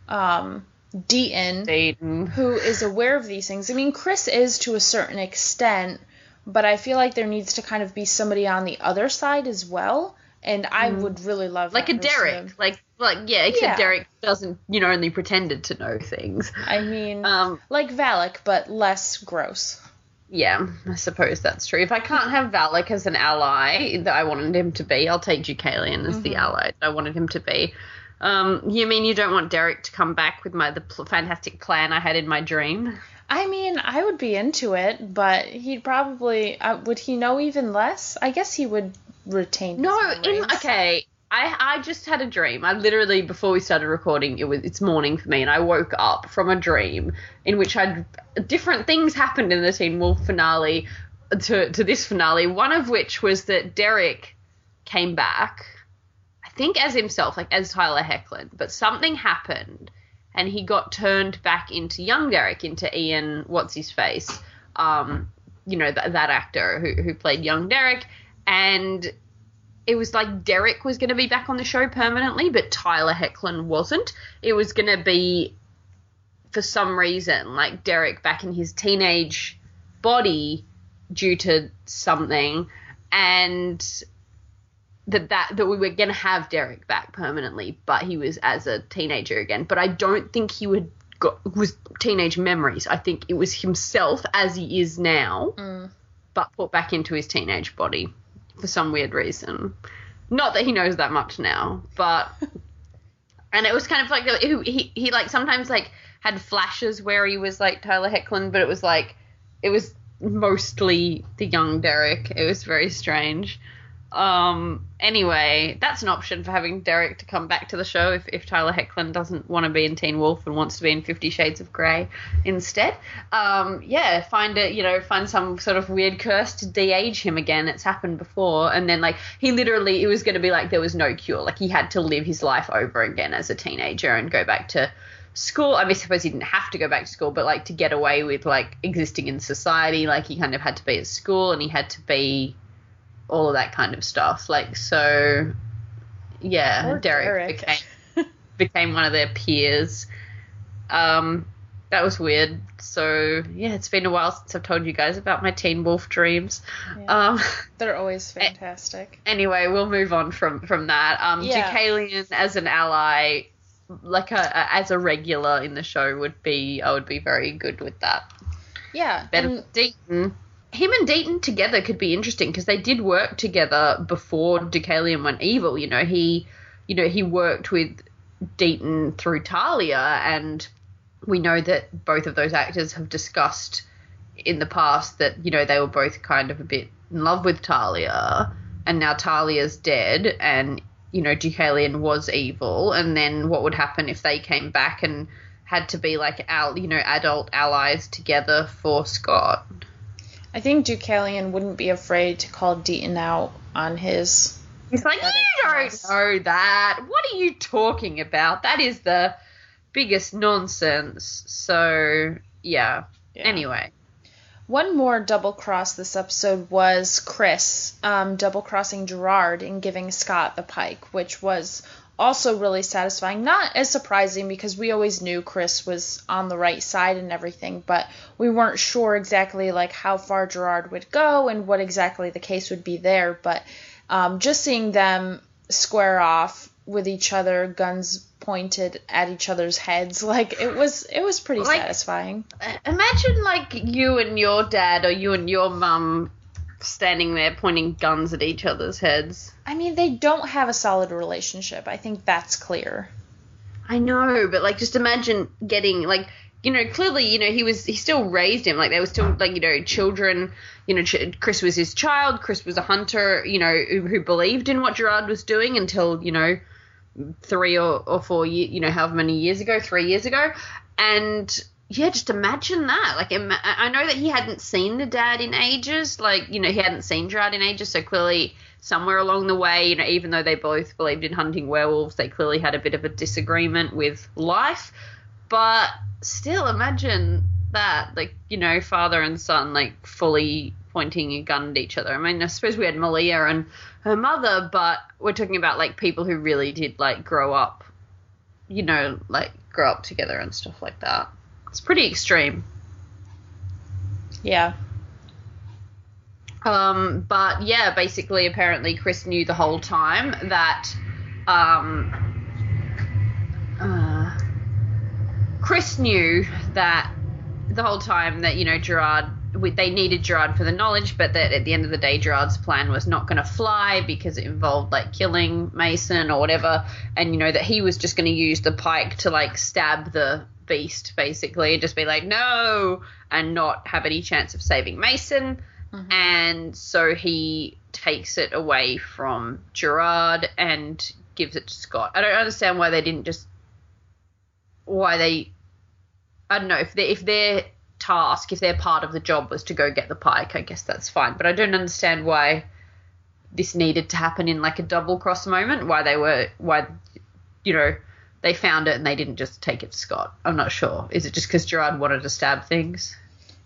um, Deaton Deaton. who is aware of these things. I mean, Chris is to a certain extent, but I feel like there needs to kind of be somebody on the other side as well. And I would really love Mm. like a that person Derek, to- like like yeah, except Yeah. Derek doesn't, you know, only pretended to know things. I mean, Um, like Valak, but less gross. yeah, I suppose that's true. If I can't have Valak as an ally that I wanted him to be, I'll take Deucalion as the ally that I wanted him to be. Um, you mean you don't want Derek to come back with my the pl- fantastic plan I had in my dream? I mean, I would be into it, but he'd probably uh, would he know even less? I guess he would his No, in, okay. I I just had a dream. I literally before we started recording, it was it's morning for me, and I woke up from a dream in which I different things happened in the Teen Wolf finale to to this finale. One of which was that Derek came back, I think as himself, like as Tyler Hoechlin, but something happened, and he got turned back into young Derek, into Ian, what's his face, um, you know that that actor who who played young Derek, and it was like Derek was going to be back on the show permanently, but Tyler Hoechlin wasn't. It was going to be, for some reason, like Derek back in his teenage body due to something, and that that that we were going to have Derek back permanently, but he was as a teenager again. But I don't think he would got was teenage memories. I think it was himself as he is now, mm. but put back into his teenage body for some weird reason. Not that he knows that much now, but and it was kind of like he he, he like sometimes like had flashes where he was like Tyler Hoechlin, but it was like it was mostly the young Derek. It was very strange. Um. Anyway, that's an option for having Derek to come back to the show if, if Tyler Hoechlin doesn't want to be in Teen Wolf and wants to be in Fifty Shades of Grey instead. Um. Yeah. Find it. You know. Find some sort of weird curse to de-age him again. It's happened before. And then like he literally, it was going to be like there was no cure. Like he had to live his life over again as a teenager and go back to school. I mean, I suppose he didn't have to go back to school, but like to get away with like existing in society, like he kind of had to be at school and he had to be all of that kind of stuff. Like so, yeah, Poor Derek, Derek. became became one of their peers. Um, that was weird. So yeah, it's been a while since I've told you guys about my Teen Wolf dreams. Um, They're always fantastic. anyway, we'll move on from from that. Um, Yeah. Deucalion as an ally, like a, a as a regular in the show would be, I would be very good with that. Yeah. And- Deaton. Him and Deaton together could be interesting because they did work together before Deucalion went evil. You know, he, you know, he worked with Deaton through Talia, and we know that both of those actors have discussed in the past that you know they were both kind of a bit in love with Talia, and now Talia's dead, and you know Deucalion was evil, and then what would happen if they came back and had to be like al- you know adult allies together for Scott? I think Deucalion wouldn't be afraid to call Deaton out on his. He's like, you don't know that. What are you talking about? That is the biggest nonsense. So yeah. Anyway, One more double cross this episode was Chris um, double crossing Gerard and giving Scott the pike, which was also really satisfying. Not as surprising because we always knew Chris was on the right side and everything, but we weren't sure exactly like how far Gerard would go and what exactly the case would be there. But um, just seeing them square off with each other, guns pointed at each other's heads, like it was it was pretty Like- satisfying. imagine like you and your dad or you and your mum standing there pointing guns at each other's heads. I mean, they don't have a solid relationship. I think that's clear. I know, but like, just imagine getting like, you know, clearly, you know, he was he still raised him. Like they were still like, you know, children. You know, Ch- Chris was his child. Chris was a hunter. You know, who, who believed in what Gerard was doing until you know, three or, or four years. You know, however many years ago, three years ago, and yeah, just imagine that. Like, I know that he hadn't seen the dad in ages. Like, you know, he hadn't seen Gerard in ages. So clearly, somewhere along the way, you know, even though they both believed in hunting werewolves, they clearly had a bit of a disagreement with life. But still, imagine that, like, you know, father and son, like, fully pointing a gun at each other. I mean, I suppose we had Malia and her mother, but we're talking about, like, people who really did, like, grow up, you know, like, grow up together and stuff like that. It's pretty extreme. Yeah. Um, but yeah, basically, apparently, Chris knew the whole time that um, uh, Chris knew that the whole time that you know Gerard, they needed Gerard for the knowledge, but that at the end of the day, Gerard's plan was not going to fly because it involved like killing Mason or whatever, and you know that he was just going to use the pike to like stab the beast basically and just be like no and not have any chance of saving Mason. Mm-hmm. And so he takes it away from Gerard and gives it to Scott. I don't understand why they didn't just why they I don't know if they if their task if their part of the job was to go get the pike I guess that's fine. But I don't understand why this needed to happen in like a double cross moment why they were why you know they found it and they didn't just take it to Scott I'm not sure is it just because Gerard wanted to stab things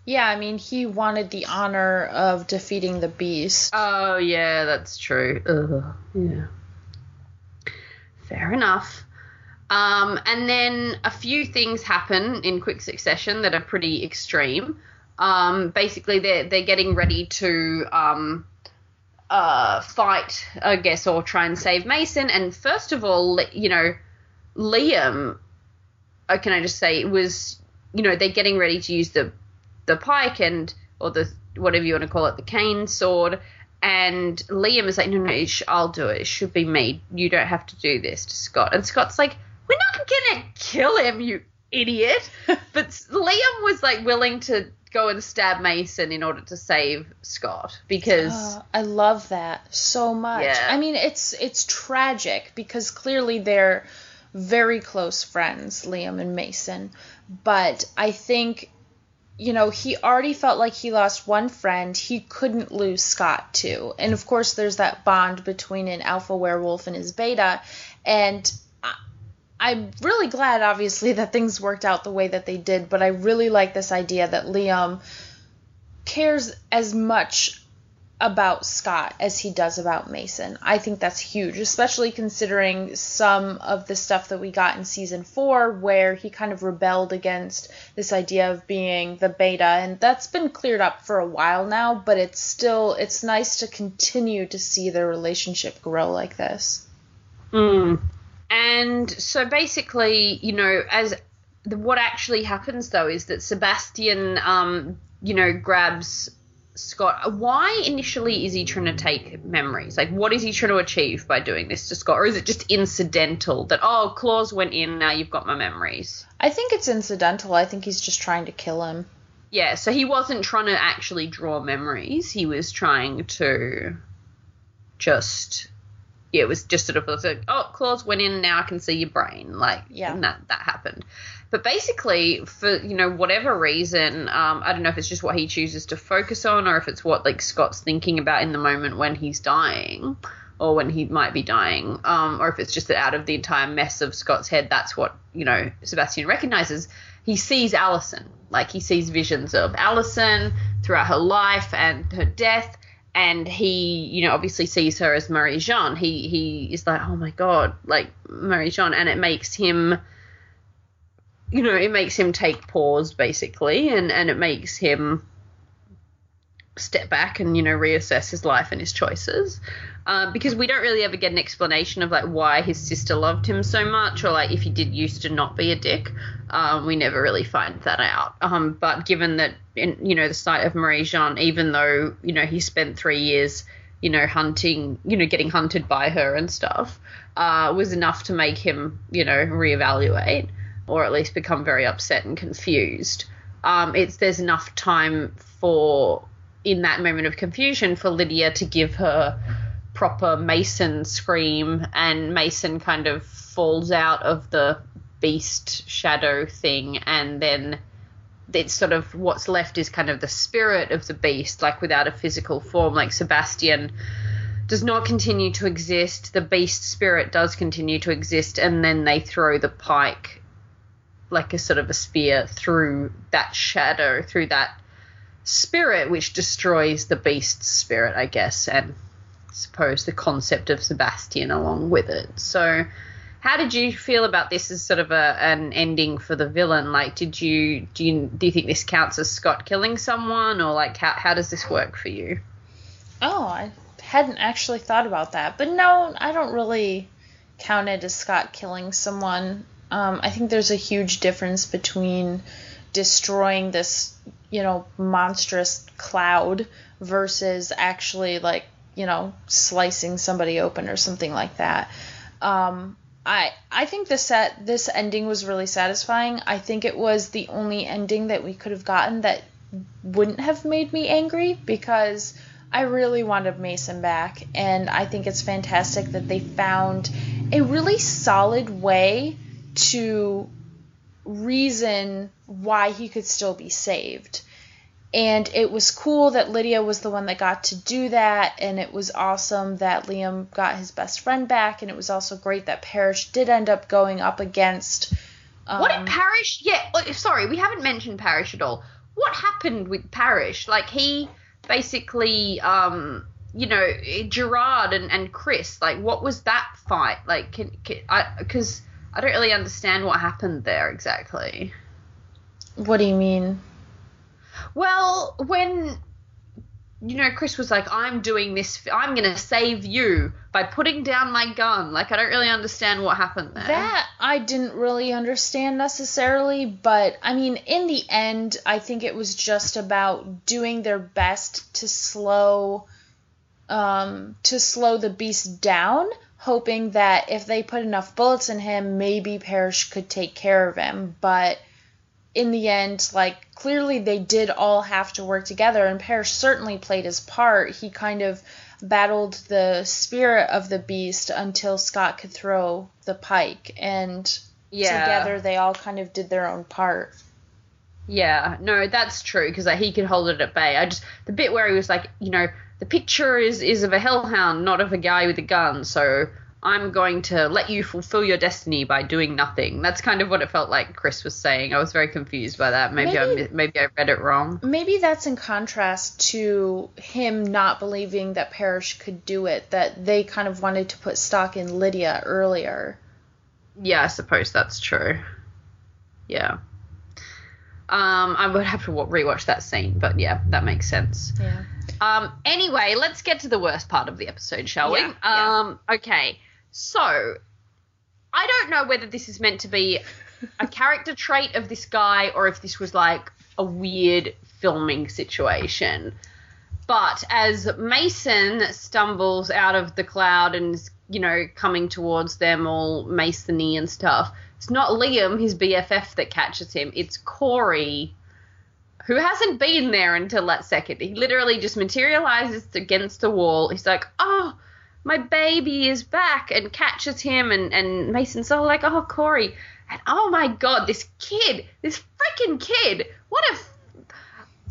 Yeah, I mean, he wanted the honor of defeating the beast. Oh yeah, that's true. Ugh, yeah. Fair enough. Um, and then a few things happen in quick succession that are pretty extreme. Um, basically, they're they're getting ready to um, uh, fight, I guess, or try and save Mason. And first of all, you know, Liam. Uh, can I just say it was, you know, they're getting ready to use the the pike and or the whatever you want to call it, the cane sword. And Liam is like, no, no, sh- I'll do it. It should be me. You don't have to do this to Scott. And Scott's like, we're not gonna kill him, you idiot. but Liam was like willing to go and stab Mason in order to save Scott because Oh, I love that so much. Yeah. I mean, it's it's tragic because clearly they're very close friends, Liam and Mason. But I think you know, he already felt like he lost one friend. He couldn't lose Scott too. And of course, there's that bond between an alpha werewolf and his beta. And I'm really glad, obviously, that things worked out the way that they did. But I really like this idea that Liam cares as much about Scott as he does about Mason. I think that's huge, especially considering some of the stuff that we got in season 4 where he kind of rebelled against this idea of being the beta and that's been cleared up for a while now, but it's still it's nice to continue to see their relationship grow like this. Mm. And so basically, you know, as the, what actually happens though is that Sebastian, um, you know, grabs Scott. Why initially is he trying to take memories? Like, what is he trying to achieve by doing this to Scott, or is it just incidental that oh, claws went in, now you've got my memories? I think it's incidental. I think he's just trying to kill him. Yeah, so he wasn't trying to actually draw memories. He was trying to just yeah, it was just sort of like, oh, claws went in, now I can see your brain. Like, Yeah. and that that happened. But basically, for you know whatever reason, um, I don't know if it's just what he chooses to focus on, or if it's what like Scott's thinking about in the moment when he's dying, or when he might be dying, um, or if it's just that out of the entire mess of Scott's head, that's what you know Sebastian recognizes. He sees Allison, like he sees visions of Allison throughout her life and her death, and he, you know, obviously sees her as Marie Jean. He he is like, oh my god, like Marie Jean, and it makes him, you know, it makes him take pause basically, and and it makes him step back and you know reassess his life and his choices um, because we don't really ever get an explanation of like why his sister loved him so much or like if he did used to not be a dick um, we never really find that out um, but given that in you know the sight of Marie Jean even though you know he spent three years you know, hunting, you know, getting hunted by her and stuff, uh, was enough to make him, you know, reevaluate or at least become very upset and confused. Um, it's there's enough time for in that moment of confusion for Lydia to give her proper Mason scream, and Mason kind of falls out of the beast shadow thing, and then it's sort of what's left is kind of the spirit of the beast, like without a physical form, like Sebastian does not continue to exist. The beast spirit does continue to exist, and then they throw the pike like a sort of a spear through that shadow, through that spirit, which destroys the beast's spirit, I guess, and suppose the concept of Sebastian along with it. So, how did you feel about this as sort of a an ending for the villain? Like, did you do you do you think this counts as Scott killing someone, or like how how does this work for you? Oh, I hadn't actually thought about that, but no, I don't really count it as Scott killing someone. Um, I think there's a huge difference between destroying this, you know, monstrous cloud versus actually like, you know, slicing somebody open or something like that. Um, I I think this set this ending was really satisfying. I think it was the only ending that we could have gotten that wouldn't have made me angry because I really wanted Mason back and I think it's fantastic that they found a really solid way to reason why he could still be saved. And it was cool that Lydia was the one that got to do that, and it was awesome that Liam got his best friend back, and it was also great that Parrish did end up going up against. Um, what did Parrish? Yeah, oh, sorry, we haven't mentioned Parrish at all. What happened with Parrish? Like he basically, um, you know, Gerard and, and Chris. Like, what was that fight? Like, can, can I? Because I don't really understand what happened there exactly. What do you mean? Well, when you know Chris was like, "I'm doing this. I'm going to save you by putting down my gun." Like, I don't really understand what happened there. That I didn't really understand necessarily, but I mean, in the end, I think it was just about doing their best to slow, um, to slow the beast down, hoping that if they put enough bullets in him, maybe Parrish could take care of him. But in the end, like clearly they did all have to work together, and Parrish certainly played his part. He kind of battled the spirit of the beast until Scott could throw the pike, and Yeah. together they all kind of did their own part. Yeah, no, that's true because like, he could hold it at bay. I just the bit where he was like, you know, the picture is is of a hellhound, not of a guy with a gun. So I'm going to let you fulfill your destiny by doing nothing. That's kind of what it felt like Chris was saying. I was very confused by that. Maybe, I Maybe- mi- maybe I read it wrong. Maybe that's in contrast to him not believing that Parrish could do it, that they kind of wanted to put stock in Lydia earlier. Yeah, I suppose that's true. Yeah. Um, I would have to rewatch that scene, but yeah, that makes sense. Yeah. Um, anyway, let's get to the worst part of the episode, shall Yeah, we? yeah. Um, okay. So, I don't know whether this is meant to be a character trait of this guy or if this was like a weird filming situation. But as Mason stumbles out of the cloud and is, you know, coming towards them all masony and stuff, it's not Liam, his BFF, that catches him. It's Corey, who hasn't been there until that second. He literally just materializes against the wall. He's like, oh, my baby is back, and catches him. And, and Mason's all like, oh, Corey. And oh my god, this kid, this freaking kid, what a. F-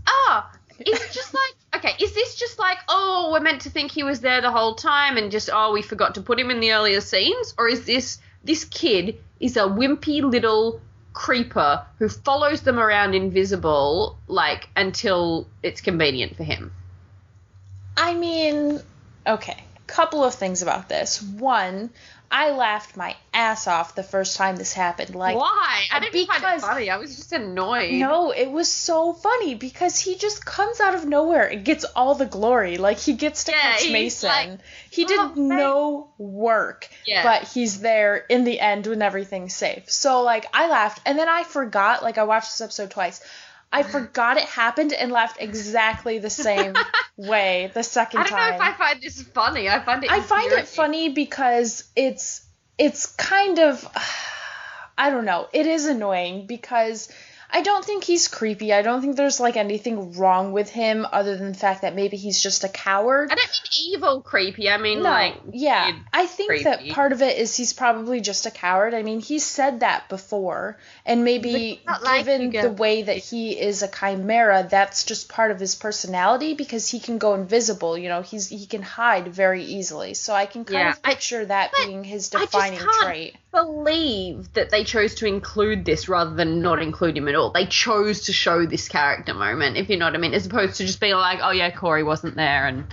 ah, it's just like, okay, is this just like, oh, we're meant to think he was there the whole time and just, oh, we forgot to put him in the earlier scenes? Or is this, this kid is a wimpy little creeper who follows them around invisible, like, until it's convenient for him? I mean, okay, couple of things about this. One, I laughed my ass off the first time this happened. Like, Why? I didn't find it funny. I was just annoyed. No, it was so funny because he just comes out of nowhere and gets all the glory. Like he gets to Yeah, catch Mason. like, he did "Oh, thank-" no work, Yeah. but he's there in the end when everything's safe. So like I laughed and then I forgot. Like I watched this episode twice. I forgot it happened and laughed exactly the same way the second time. I don't time. know if I find this funny. I find it. I find it funny because it's it's kind of I don't know. It is annoying because I don't think he's creepy. I don't think there's like anything wrong with him other than the fact that maybe he's just a coward. I don't mean evil creepy. I mean no, like yeah. I think that part of it is he's probably just a coward. I mean, he's said that before, and maybe But like given the way that he is a chimera, that's just part of his personality because he can go invisible. You know, he's he can hide very easily. So I can kind Yeah, of I- picture that being his I just defining can't trait. Believe that they chose to include this rather than not include him at all. They chose to show this character moment, if you know what I mean, as opposed to just being like, oh yeah, Corey wasn't there and.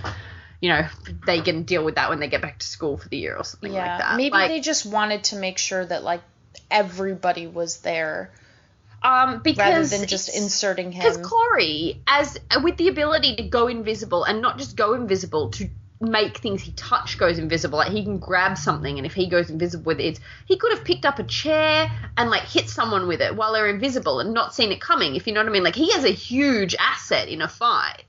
You know, they can deal with that when they get back to school for the year or something Yeah, like that. maybe Like, they just wanted to make sure that like everybody was there um because rather than just inserting Because. Corey, as with the ability to go invisible and not just go invisible, to make things he touch goes invisible. Like he can grab something, and if he goes invisible with it, he could have picked up a chair and like hit someone with it while they're invisible and not seen it coming. If you know what I mean, like he has a huge asset in a fight.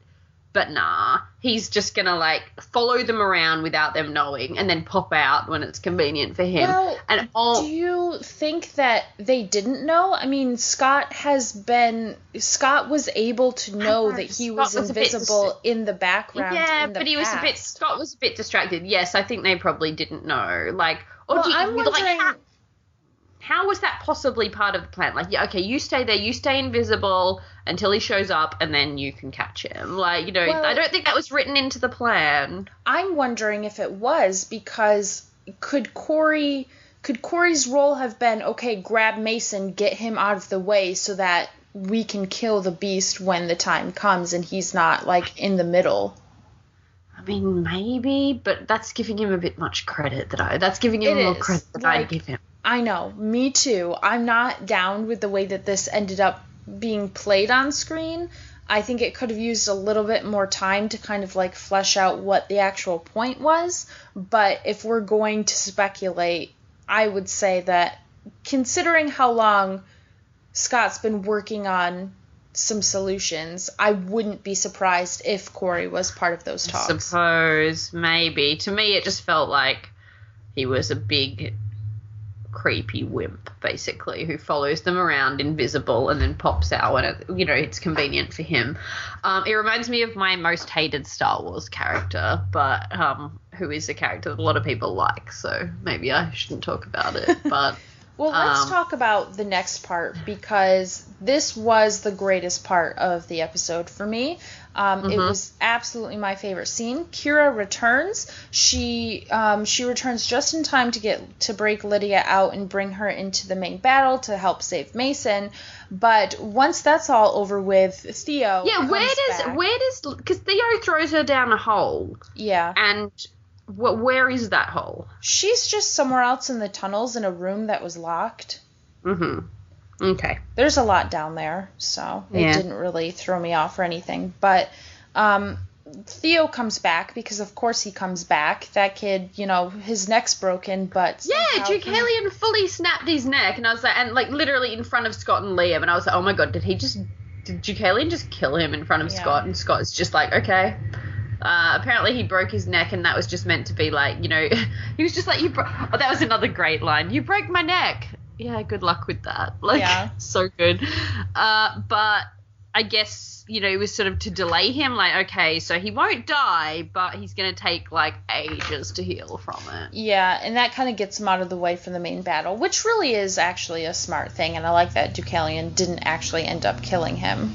But nah, he's just gonna like follow them around without them knowing, and then pop out when it's convenient for him. Well, and all Do you think that they didn't know? I mean, Scott has been Scott was able to know that he was was a bit invisible in the background. Yeah, the but he was a bit. Scott was a bit distracted. Yes, I think they probably didn't know. Like, or Well, do you, I'm wondering- how, how was that possibly part of the plan? Like, yeah, okay, you stay there, you stay invisible until he shows up, and then you can catch him. Like, you know, Well- I don't think that was written into the plan. I'm wondering if it was because could Corey could Corey's role have been okay, grab Mason, get him out of the way so that we can kill the beast when the time comes and he's not like in the middle. I mean, maybe, but that's giving him a bit much credit. That I that's giving him It more is, credit than I like- give him. I know, me too. I'm not down with the way that this ended up being played on screen. I think it could have used a little bit more time to kind of like flesh out what the actual point was. But if we're going to speculate, I would say that considering how long Scott's been working on some solutions, I wouldn't be surprised if Corey was part of those talks. I Suppose maybe. To me, it just felt like he was a big, creepy wimp, basically, who follows them around invisible and then pops out when it, you know it's convenient for him. Um, it reminds me of my most hated Star Wars character, but um, who is a character that a lot of people like. So maybe I shouldn't talk about it. But Well, let's Um, talk about the next part because this was the greatest part of the episode for me. Um, It Mhm. was absolutely my favorite scene. Kira returns. She um, she returns just in time to get to break Lydia out and bring her into the main battle to help save Mason. But once that's all over with, Theo. yeah, where does back. where does because Theo throws her down a hole, Yeah, and wh- where is that hole? she's just somewhere else in the tunnels in a room that was locked. Mm-hmm. Okay. there's a lot down there, so it didn't really throw me off or anything. But um, Theo comes back because, of course, he comes back. That kid, you know, his neck's broken, but Yeah, Duke he- fully snapped his neck, and I was like, and like literally in front of Scott and Liam, and I was like, oh my god, did he just, did Duke just kill him in front of Yeah. Scott? And Scott's just like, okay. Uh, apparently he broke his neck, and that was just meant to be like, you know, he was just like, you. Bro- oh, that was another great line. You broke my neck. Yeah, good luck with that. Like, Yeah. so good. Uh, but I guess you know it was sort of to delay him. Like, okay, so he won't die, but he's gonna take like ages to heal from it. Yeah, and that kind of gets him out of the way for the main battle, which really is actually a smart thing, and I like that Deucalion didn't actually end up killing him.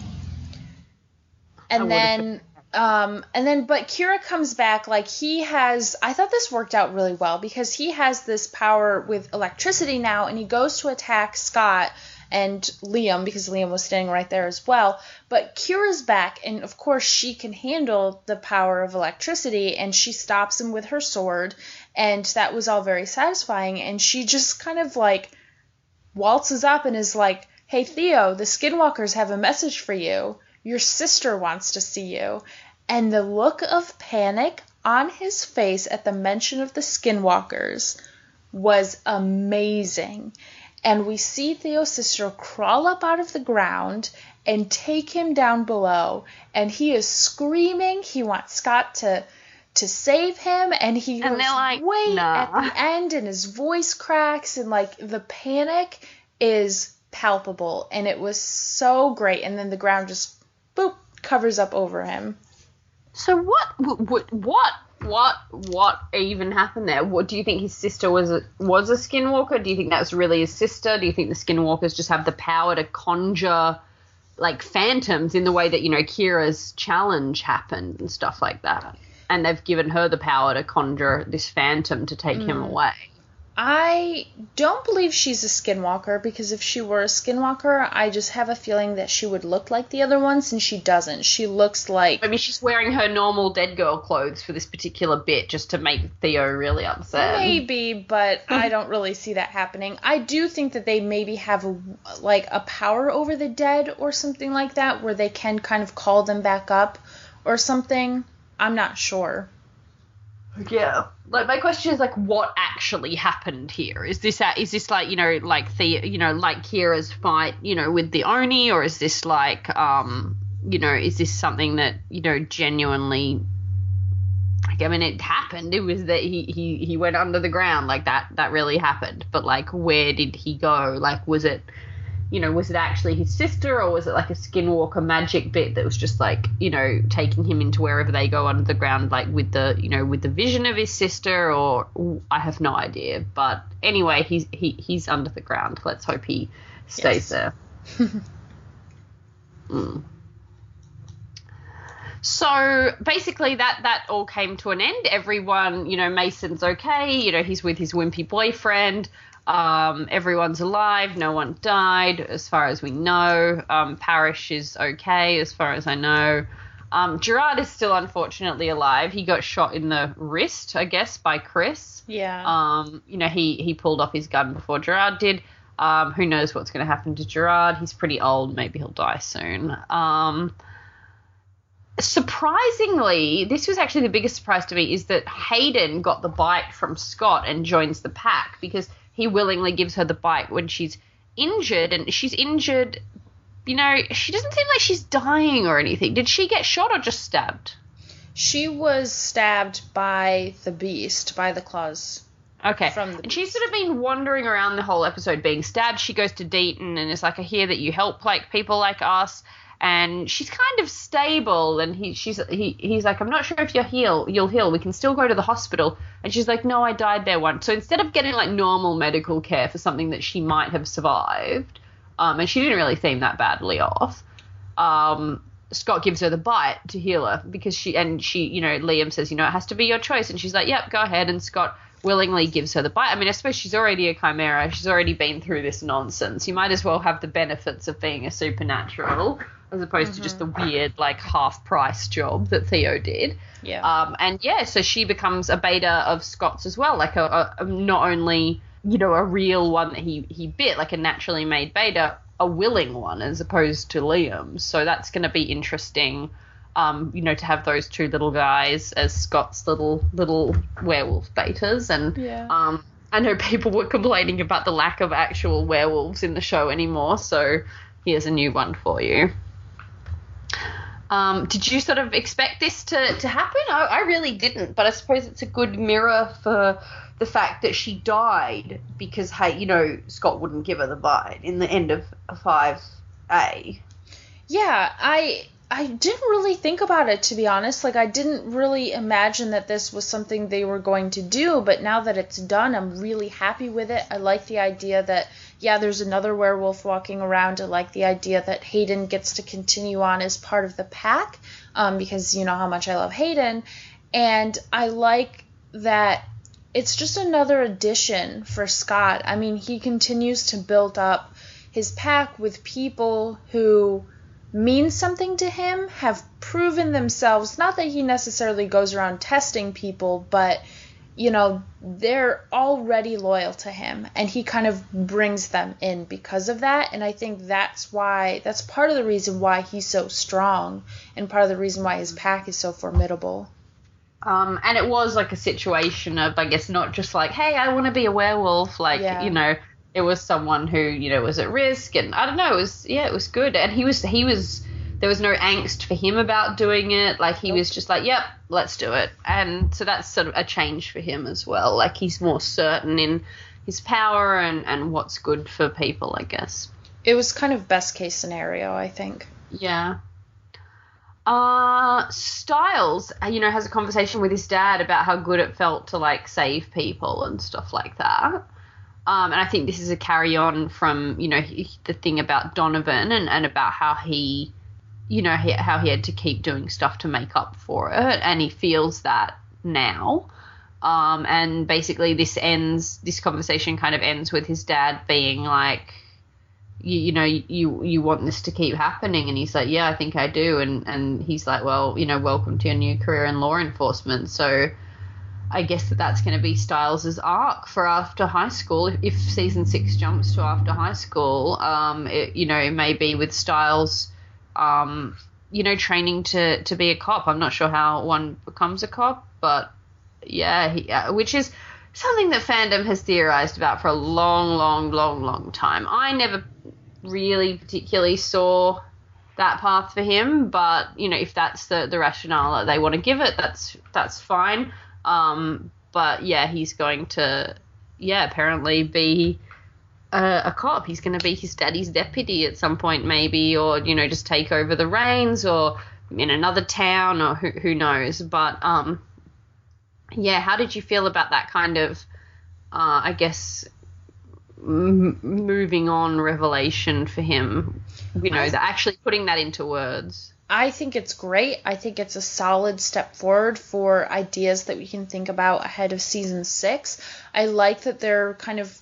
And then, um, and then, but Kira comes back like he has. I thought this worked out really well because he has this power with electricity now, and he goes to attack Scott and Liam because Liam was standing right there as well. But Kira's back, and of course she can handle the power of electricity, and she stops him with her sword, and that was all very satisfying. And she just kind of like waltzes up and is like, "Hey Theo, the Skinwalkers have a message for you. Your sister wants to see you." And the look of panic on his face at the mention of the Skinwalkers was amazing. and we see Theo's sister crawl up out of the ground and take him down below. And he is screaming. He wants Scott to to save him and he And goes like, wait "Nah." at the end and his voice cracks and like the panic is palpable and it was so great and then the ground just boop covers up over him So what? What? What? What? What even happened there? What do you think his sister was? A, was a skinwalker? Do you think that was really his sister? Do you think the skinwalkers just have the power to conjure like phantoms in the way that you know Kira's challenge happened and stuff like that? And they've given her the power to conjure this phantom to take him Mm. away. I don't believe she's a skinwalker because if she were a skinwalker, I just have a feeling that she would look like the other ones, and she doesn't. She looks like Maybe she's wearing her normal dead girl clothes for this particular bit just to make Theo really upset. maybe, but I don't really see that happening. I do think that they maybe have a, like a power over the dead or something like that, where they can kind of call them back up or something. I'm not sure. Yeah. Like my question is like, what actually happened here? Is this a, is this like you know like the you know like Kira's fight you know with the Oni, or is this like um you know is this something that you know genuinely? Like, I mean, it happened. It was that he he he went under the ground like that. That really happened. But like, where did he go? Like, was it? You know, was it actually his sister or was it like a skinwalker magic bit that was just like, you know, taking him into wherever they go under the ground, like with the, you know, with the vision of his sister or I have no idea. But anyway, he's he, he's under the ground. Let's hope he stays Yes. there. Mm. So basically, that that all came to an end. Everyone, you know, Mason's okay. You know, he's with his wimpy boyfriend. Um, everyone's alive. No one died, as far as we know. Um, Parrish is okay, as far as I know. Um, Gerard is still unfortunately alive. He got shot in the wrist, I guess, by Chris. Yeah. Um, you know, he he pulled off his gun before Gerard did. Um, who knows what's going to happen to Gerard? He's pretty old. Maybe he'll die soon. Um, surprisingly, this was actually the biggest surprise to me is that Hayden got the bite from Scott and joins the pack because he willingly gives her the bite when she's injured and she's injured. You know, she doesn't seem like she's dying or anything. Did she get shot or just stabbed? She was stabbed by the beast, by the claws. Okay. From the and she's sort of been wandering around the whole episode being stabbed. She goes to Deaton and is like, I hear that you help like people like us. And she's kind of stable, and he, she's, he, he's like, I'm not sure if you'll heal. You'll heal. We can still go to the hospital. And she's like, No, I died there once. So instead of getting like normal medical care for something that she might have survived, um, and she didn't really seem that badly off, um, Scott gives her the bite to heal her because she and she, you know, Liam says, you know, it has to be your choice, and she's like, yep, go ahead, and Scott willingly gives her the bite. I mean, I suppose she's already a chimera. She's already been through this nonsense. You might as well have the benefits of being a supernatural as opposed to just the weird, like, half price job that Theo did. Yeah. Um, and yeah, so she becomes a beta of Scott's as well, like a, a, a not only you know a real one that he he bit, like a naturally made beta, a willing one as opposed to Liam. So that's going to be interesting. Um, you know, to have those two little guys as Scott's little little werewolf betas, and Yeah. um, I know people were complaining about the lack of actual werewolves in the show anymore. So here's a new one for you. Um, did you sort of expect this to, to happen? I, I really didn't, but I suppose it's a good mirror for the fact that she died because, hey, you know, Scott wouldn't give her the bite in the end of 5A. Yeah, I I didn't really think about it to be honest. Like I didn't really imagine that this was something they were going to do, but now that it's done, I'm really happy with it. I like the idea that yeah, there's another werewolf walking around. I like the idea that Hayden gets to continue on as part of the pack um, because you know how much I love Hayden, and I like that it's just another addition for Scott. I mean, he continues to build up his pack with people who mean something to him, have proven themselves. Not that he necessarily goes around testing people, but you know, they're already loyal to him and he kind of brings them in because of that and I think that's why that's part of the reason why he's so strong and part of the reason why his pack is so formidable. Um, and it was like a situation of, I guess, not just like, hey, I want to be a werewolf. Like, Yeah. you know, it was someone who you know was at risk, and I don't know, it was yeah, it was good, and he was he was there was no angst for him about doing it. Like he was just like, yep, let's do it, and so that's sort of a change for him as well. Like he's more certain in his power and and what's good for people, I guess. It was kind of best case scenario, I think. Yeah. Uh, Stiles, uh, you know, has a conversation with his dad about how good it felt to like save people and stuff like that. Um, and I think this is a carry on from you know he, the thing about Donovan and, and about how he, you know, he, how he had to keep doing stuff to make up for it, and he feels that now. Um, and basically, this ends. This conversation kind of ends with his dad being like, you, you know you you want this to keep happening and he's like yeah i think i do and and he's like well you know welcome to your new career in law enforcement so i guess that that's going to be Stiles' arc for after high school if, season six jumps to after high school um it, you know it may be with Stiles um you know training to to be a cop i'm not sure how one becomes a cop but yeah he, uh, which is something that fandom has theorized about for a long, long, long, long time. I never really particularly saw that path for him, but you know, if that's the the rationale that they want to give it, that's that's fine. Um, but yeah, he's going to, yeah, apparently be a, a cop. He's going to be his daddy's deputy at some point, maybe, or you know, just take over the reins, or in another town, or who who knows. But um, yeah, how did you feel about that kind of, uh, I guess, m- moving on revelation for him? You know, actually putting that into words. I think it's great. I think it's a solid step forward for ideas that we can think about ahead of season six. I like that they're kind of,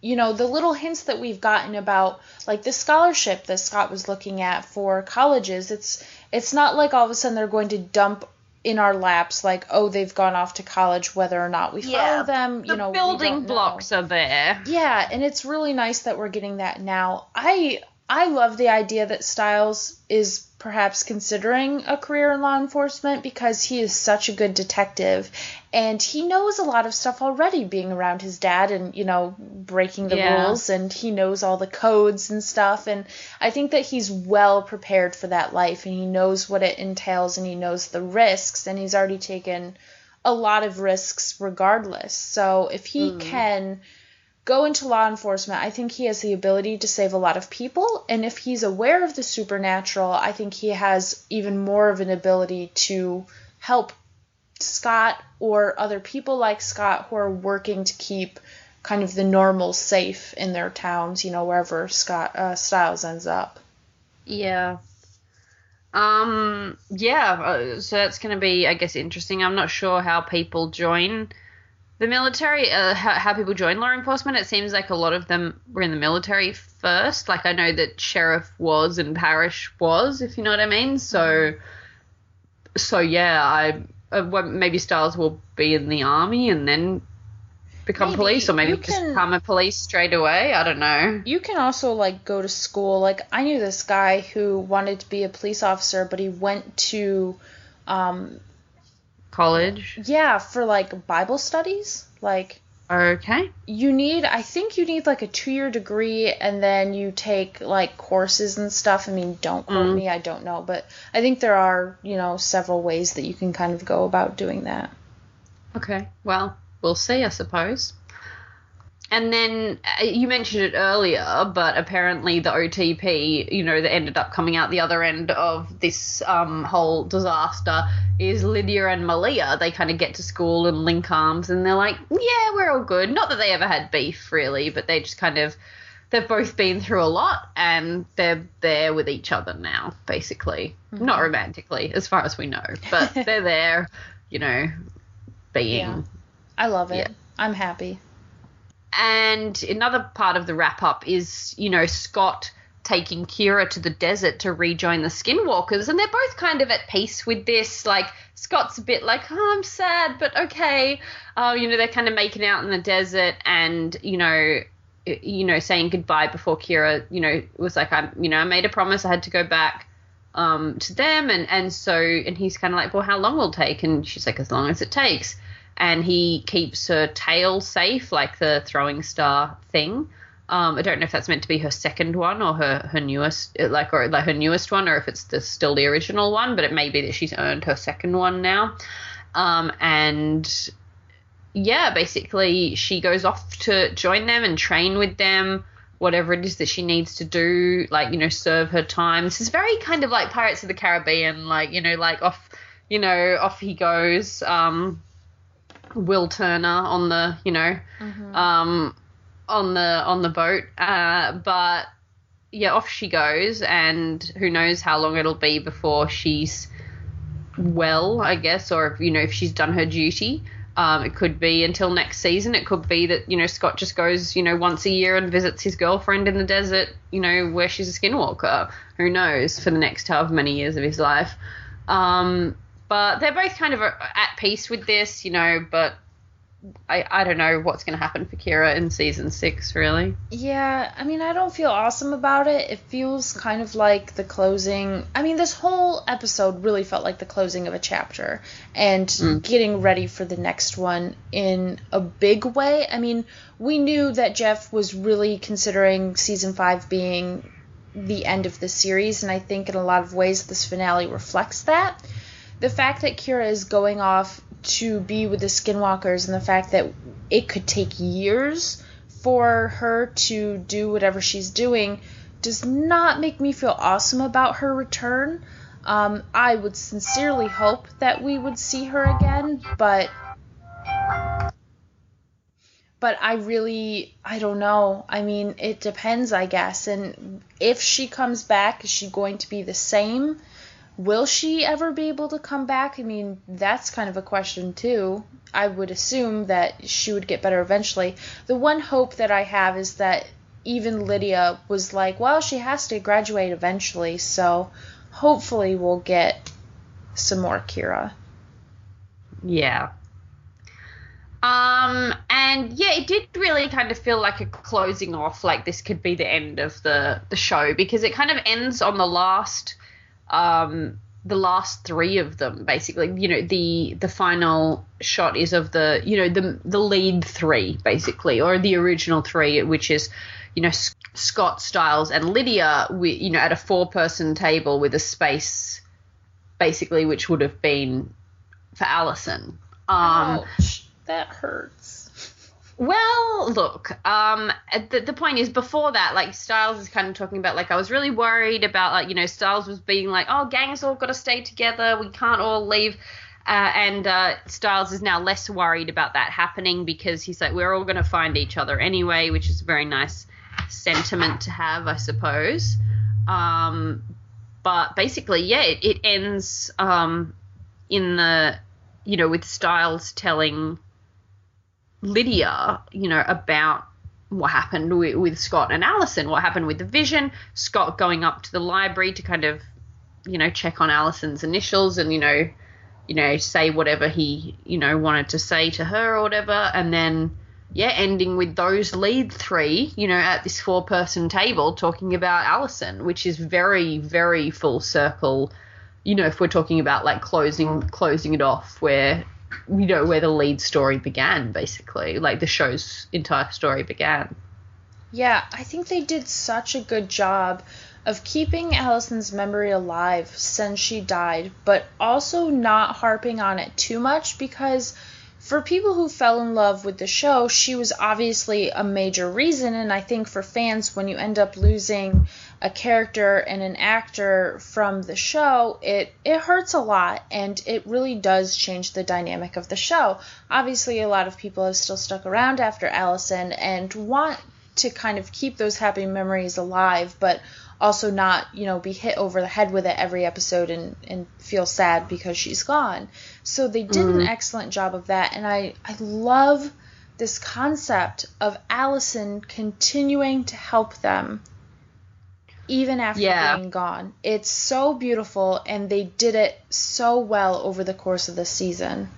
you know, the little hints that we've gotten about like the scholarship that Scott was looking at for colleges. It's it's not like all of a sudden they're going to dump in our laps like, oh, they've gone off to college, whether or not we follow them. You the know, building don't know. blocks are there. Yeah, and it's really nice that we're getting that now. I I love the idea that Stiles is perhaps considering a career in law enforcement because he is such a good detective and he knows a lot of stuff already being around his dad and you know breaking the Yeah. rules and he knows all the codes and stuff and I think that he's well prepared for that life and he knows what it entails and he knows the risks and he's already taken a lot of risks regardless. So if he hmm. can go into law enforcement, I think he has the ability to save a lot of people. And if he's aware of the supernatural, I think he has even more of an ability to help Scott or other people like Scott who are working to keep kind of the normal safe in their towns, you know, wherever Scott uh, Stiles ends up. Yeah. Um. Yeah. uh, So that's going to be, I guess, interesting. I'm not sure how people join the military. Uh, how, how people join law enforcement. It seems like a lot of them were in the military first. Like I know that sheriff was and Parrish was, if you know what I mean. So. So yeah, I uh, well, maybe Stiles will be in the army and then become Maybe. police, or maybe You just can- become a police straight away. I don't know. You can also like go to school. Like I knew this guy who wanted to be a police officer, but he went to um College. yeah, for like Bible studies. Like Okay. you need I think you need like a 2-year degree and then you take like courses and stuff. I mean, don't quote Mm. me, I don't know, but I think there are, you know, several ways that you can kind of go about doing that. Okay, well, we'll see, I suppose. And then uh, you mentioned it earlier, but apparently the OTP, you know, that ended up coming out the other end of this um, whole disaster is Lydia and Malia. They kind of get to school and link arms, and they're like, "Yeah, we're all good." Not that they ever had beef, really, but they just kind of they've both been through a lot, and they're there with each other now, basically. Not romantically, as far as we know, but they're there, you know, being. Yeah. I love it. Yeah. I'm happy. And another part of the wrap up is, you know, Scott taking Kira to the desert to rejoin the Skinwalkers, and they're both kind of at peace with this. Like Scott's a bit like, "Oh, I'm sad, but okay." Uh, you know, they're kind of making out in the desert, and you know, you know, saying goodbye before Kira, you know, was like, "I'm, you know, I made a promise, I had to go back." Um, to them and and so and he's kind of like well how long will it take and she's like as long as it takes and he keeps her tail safe, like the throwing star thing. Um, I don't know if that's meant to be her second one or her her newest, like or like her newest one, or if it's the, still the original one. But it may be that she's earned her second one now. Um, and yeah, basically she goes off to join them and train with them, whatever it is that she needs to do, like, you know, serve her time. This is very kind of like Pirates of the Caribbean, like, you know, like off, you know, off he goes. Um, Will Turner on the, you know, um, on the on the boat. Uh, but yeah, off she goes, and who knows how long it'll be before she's well, I guess, or if you know if she's done her duty. Um, it could be until next season. It could be that you know Scott just goes you know once a year and visits his girlfriend in the desert, you know where she's a skinwalker. Who knows for the next however many years of his life. Um, but they're both kind of uh, at peace with this, you know. But I I don't know what's going to happen for Kira in season six, really. Yeah, I mean, I don't feel awesome about it. It feels kind of like the closing. I mean, this whole episode really felt like the closing of a chapter and hmm. getting ready for the next one in a big way. I mean, we knew that Jeff was really considering season five being the end of the series, and I think in a lot of ways this finale reflects that. The fact that Kira is going off to be with the Skinwalkers and the fact that it could take years for her to do whatever she's doing does not make me feel awesome about her return. Um, I would sincerely hope that we would see her again, but but I really I don't know. I mean, it depends, I guess. And if she comes back, is she going to be the same? Will she ever be able to come back? I mean, that's kind of a question too. I would assume that she would get better eventually. The one hope that I have is that even Lydia was like, well, she has to graduate eventually, so hopefully we'll get some more Kira. Yeah. Um, and yeah, it did really kind of feel like a closing off, like this could be the end of the the show because it kind of ends on the last, um, the last three of them basically. You know, the the final shot is of the you know the the lead three basically, or the original three, which is you know Scott Stiles and Lydia, we, you know, at a four person table with a space basically, which would have been for Allison. Um, Ouch, that hurts. Well, look, um, the, the point is before that, like Stiles is kind of talking about like I was really worried about like you know Stiles was being like oh gangs all got to stay together, we can't all leave. Uh, and uh, Stiles is now less worried about that happening because he's like, we're all going to find each other anyway, which is a very nice sentiment to have, I suppose. Um, but basically, yeah, it, it ends um, in the, you know, with Stiles telling Lydia, you know, about what happened with, with Scott and Allison, what happened with the vision, Scott going up to the library to kind of, you know, check on Allison's initials and, you know, you know, say whatever he, you know, wanted to say to her or whatever, and then yeah, ending with those lead three, you know, at this four person table talking about Allison, which is very, very full circle. You know, if we're talking about like closing closing it off where you know, where the lead story began, basically. Like the show's entire story began. Yeah, I think they did such a good job of keeping Allison's memory alive since she died, but also not harping on it too much because for people who fell in love with the show, she was obviously a major reason. And I think for fans, when you end up losing a character and an actor from the show, it, it hurts a lot and it really does change the dynamic of the show. Obviously, a lot of people have still stuck around after Allison and want to kind of keep those happy memories alive, but also not, you know, be hit over the head with it every episode and, and feel sad because she's gone. So they did an mm-hmm. excellent job of that, and I, I love this concept of Allison continuing to help them even after Yeah. being gone. It's so beautiful, and they did it so well over the course of the season.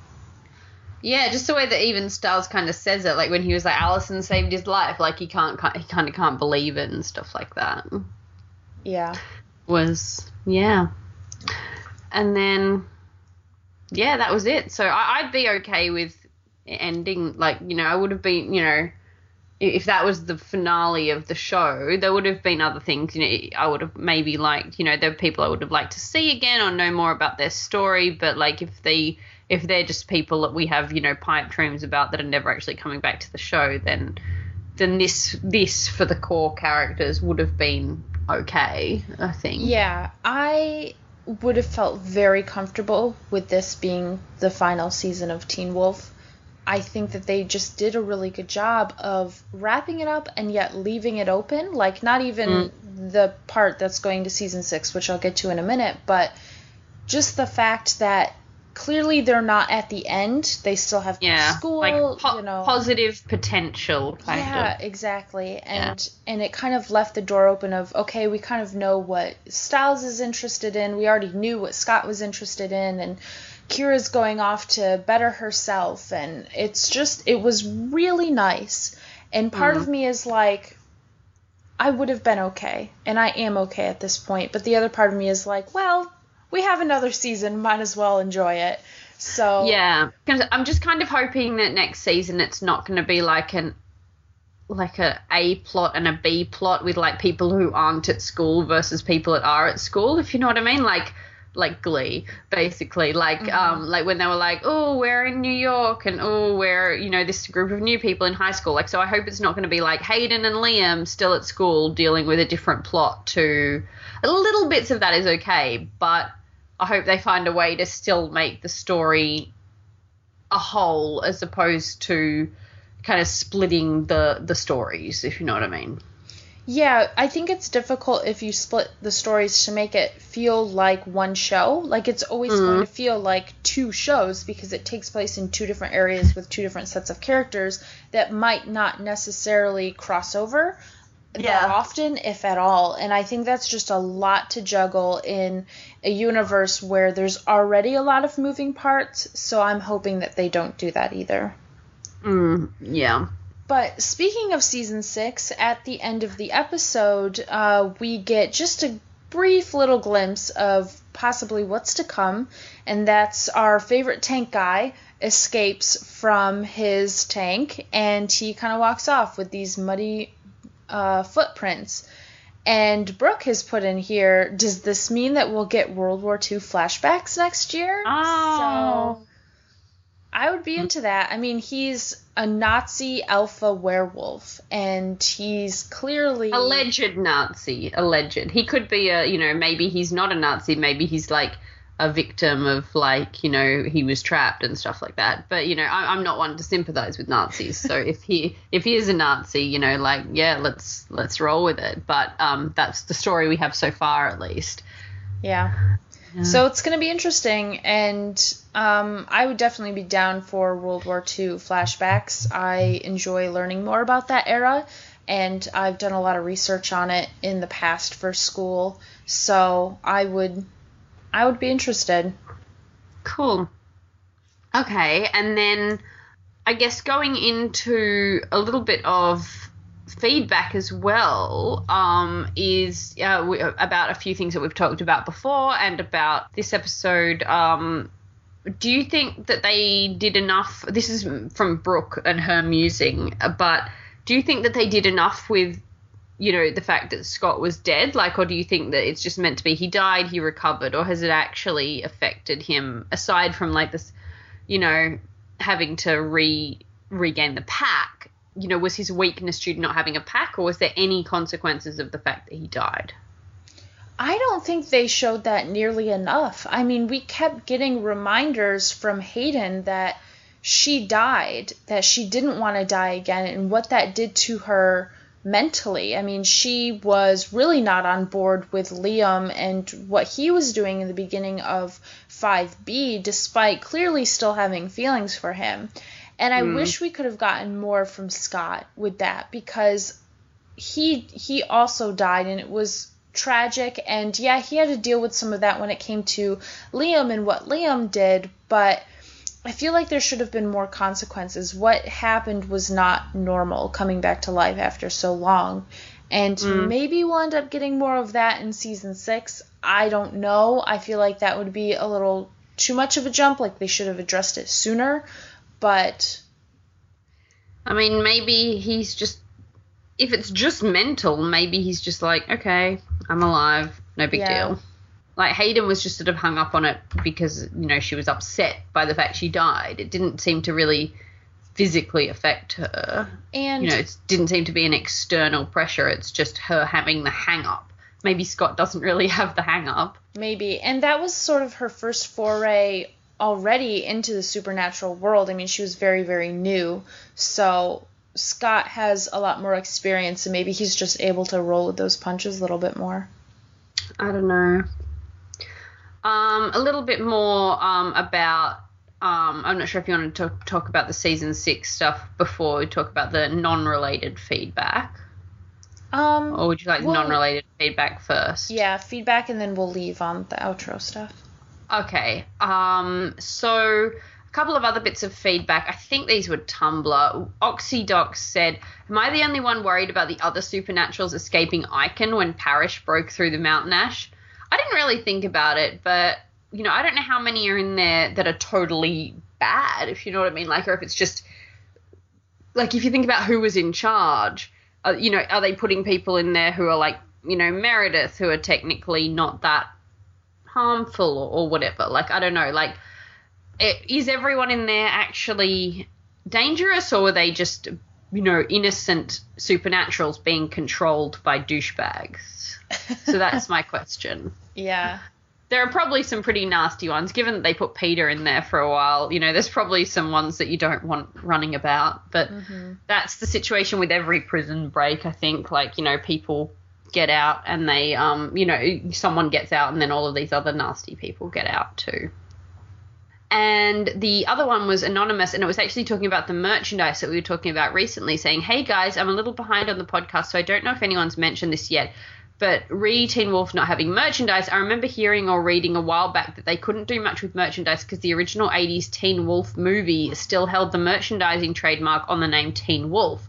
Yeah, just the way that even Stiles kind of says it, like when he was like, Allison saved his life, like he can't, he kind of can't believe it and stuff like that. Yeah. Was, yeah. And then, yeah, that was it. So I, I'd be okay with ending, like, you know, I would have been, you know, if that was the finale of the show, there would have been other things. You know, I would have maybe liked, you know, there are people I would have liked to see again or know more about their story. But like, if they if they're just people that we have, you know, pipe dreams about that are never actually coming back to the show, then then this this for the core characters would have been okay. I think. Yeah, I would have felt very comfortable with this being the final season of Teen Wolf. I think that they just did a really good job of wrapping it up and yet leaving it open. Like, not even mm. the part that's going to season six, which I'll get to in a minute, but just the fact that clearly they're not at the end. They still have Yeah, school, like po- you know. positive potential yeah, of. exactly. And and it kind of left the door open of okay, we kind of know what Stiles is interested in. We already knew what Scott was interested in and Kira's going off to better herself and it's just it was really nice. And part of mm. me is like I would have been okay and I am okay at this point, but the other part of me is like, well, we have another season, might as well enjoy it. So Yeah. I'm just kind of hoping that next season it's not going to be like an like a A plot and a B plot with like people who aren't at school versus people that are at school, if you know what I mean, like like Glee, basically, like um like when they were like, oh, we're in New York and oh, we're you know this group of new people in high school, like so I hope it's not going to be like Hayden and Liam still at school dealing with a different plot to little bits of that is okay, but I hope they find a way to still make the story a whole as opposed to kind of splitting the the stories, if you know what I mean. Yeah, I think it's difficult if you split the stories to make it feel like one show. Like it's always going to feel like two shows because it takes place in two different areas with two different sets of characters that might not necessarily cross over that often, if at all. And I think that's just a lot to juggle in a universe where there's already a lot of moving parts. So I'm hoping that they don't do that either. Mm, yeah. But speaking of season six, at the end of the episode, uh, we get just a brief little glimpse of possibly what's to come, and that's our favorite tank guy escapes from his tank and he kind of walks off with these muddy uh, footprints. And Brooke has put in here, does this mean that we'll get World War II flashbacks next year? Oh. So I would be into that. I mean, he's a Nazi alpha werewolf, and he's clearly Alleged Nazi, alleged. He could be a, you know, maybe he's not a Nazi, maybe he's like a victim of like, you know, he was trapped and stuff like that. But you know, I, I'm not one to sympathize with Nazis. So if he if he is a Nazi, you know, like yeah, let's let's roll with it. But um, that's the story we have so far, at least. Yeah. So it's going to be interesting, and um, I would definitely be down for World War II flashbacks. I enjoy learning more about that era, and I've done a lot of research on it in the past for school. So I would, I would be interested. Cool. Okay, and then I guess going into a little bit of feedback as well um, is uh, we, about a few things that we've talked about before and about this episode. Um, do you think that they did enough? This is from Brooke and her musing, but do you think that they did enough with, you know, the fact that Scott was dead? Like, or do you think that it's just meant to be he died, he recovered, or has it actually affected him aside from like this, you know, having to re regain the pack? You know, was his weakness due to not having a pack, or was there any consequences of the fact that he died? I don't think they showed that nearly enough. I mean, we kept getting reminders from Hayden that she died, that she didn't want to die again, and what that did to her mentally. I mean, she was really not on board with Liam and what he was doing in the beginning of 5B, despite clearly still having feelings for him. And I hmm. wish we could have gotten more from Scott with that because he he also died and it was tragic and yeah he had to deal with some of that when it came to Liam and what Liam did but I feel like there should have been more consequences. What happened was not normal coming back to life after so long and mm. maybe we'll end up getting more of that in season 6 I don't know. I feel like that would be a little too much of a jump like they should have addressed it sooner but I mean, maybe he's just if it's just mental, maybe he's just like, okay, I'm alive, no big Yeah. deal. Like Hayden was just sort of hung up on it because you know she was upset by the fact she died. It didn't seem to really physically affect her. And You know, it didn't seem to be an external pressure. It's just her having the hang up. Maybe Scott doesn't really have the hang up. Maybe. And that was sort of her first foray already into the supernatural world. I mean, she was very, very new. So Scott has a lot more experience, and maybe he's just able to roll with those punches a little bit more. I don't know. Um, a little bit more um, about. Um, I'm not sure if you want to talk, talk about the season six stuff before we talk about the non-related feedback, Um, or would you like Well- non-related feedback first? yeah, feedback, and then we'll leave on the outro stuff. Okay. Um, so couple of other bits of feedback. I think these were Tumblr. Oxydoc said, "Am I the only one worried about the other supernaturals escaping Eichen when Parrish broke through the mountain ash?" I didn't really think about it, but you know, I don't know how many are in there that are totally bad, if you know what I mean. Like, or if it's just like if you think about who was in charge, uh, you know, are they putting people in there who are like, you know, Meredith, who are technically not that harmful or, or whatever. Like I don't know. Like is everyone in there actually dangerous, or are they just you know innocent supernaturals being controlled by douchebags? So that's my question. Yeah. There are probably some pretty nasty ones, given that they put Peter in there for a while. You know, there's probably some ones that you don't want running about, but that's the situation with every prison break. I think, like you know, people get out and they, um, you know, someone gets out and then all of these other nasty people get out too. And the other one was anonymous, and it was actually talking about the merchandise that we were talking about recently, saying, "Hey guys, I'm a little behind on the podcast, so I don't know if anyone's mentioned this yet." But re Teen Wolf not having merchandise, I remember hearing or reading a while back that they couldn't do much with merchandise because the original 80s Teen Wolf movie still held the merchandising trademark on the name Teen Wolf.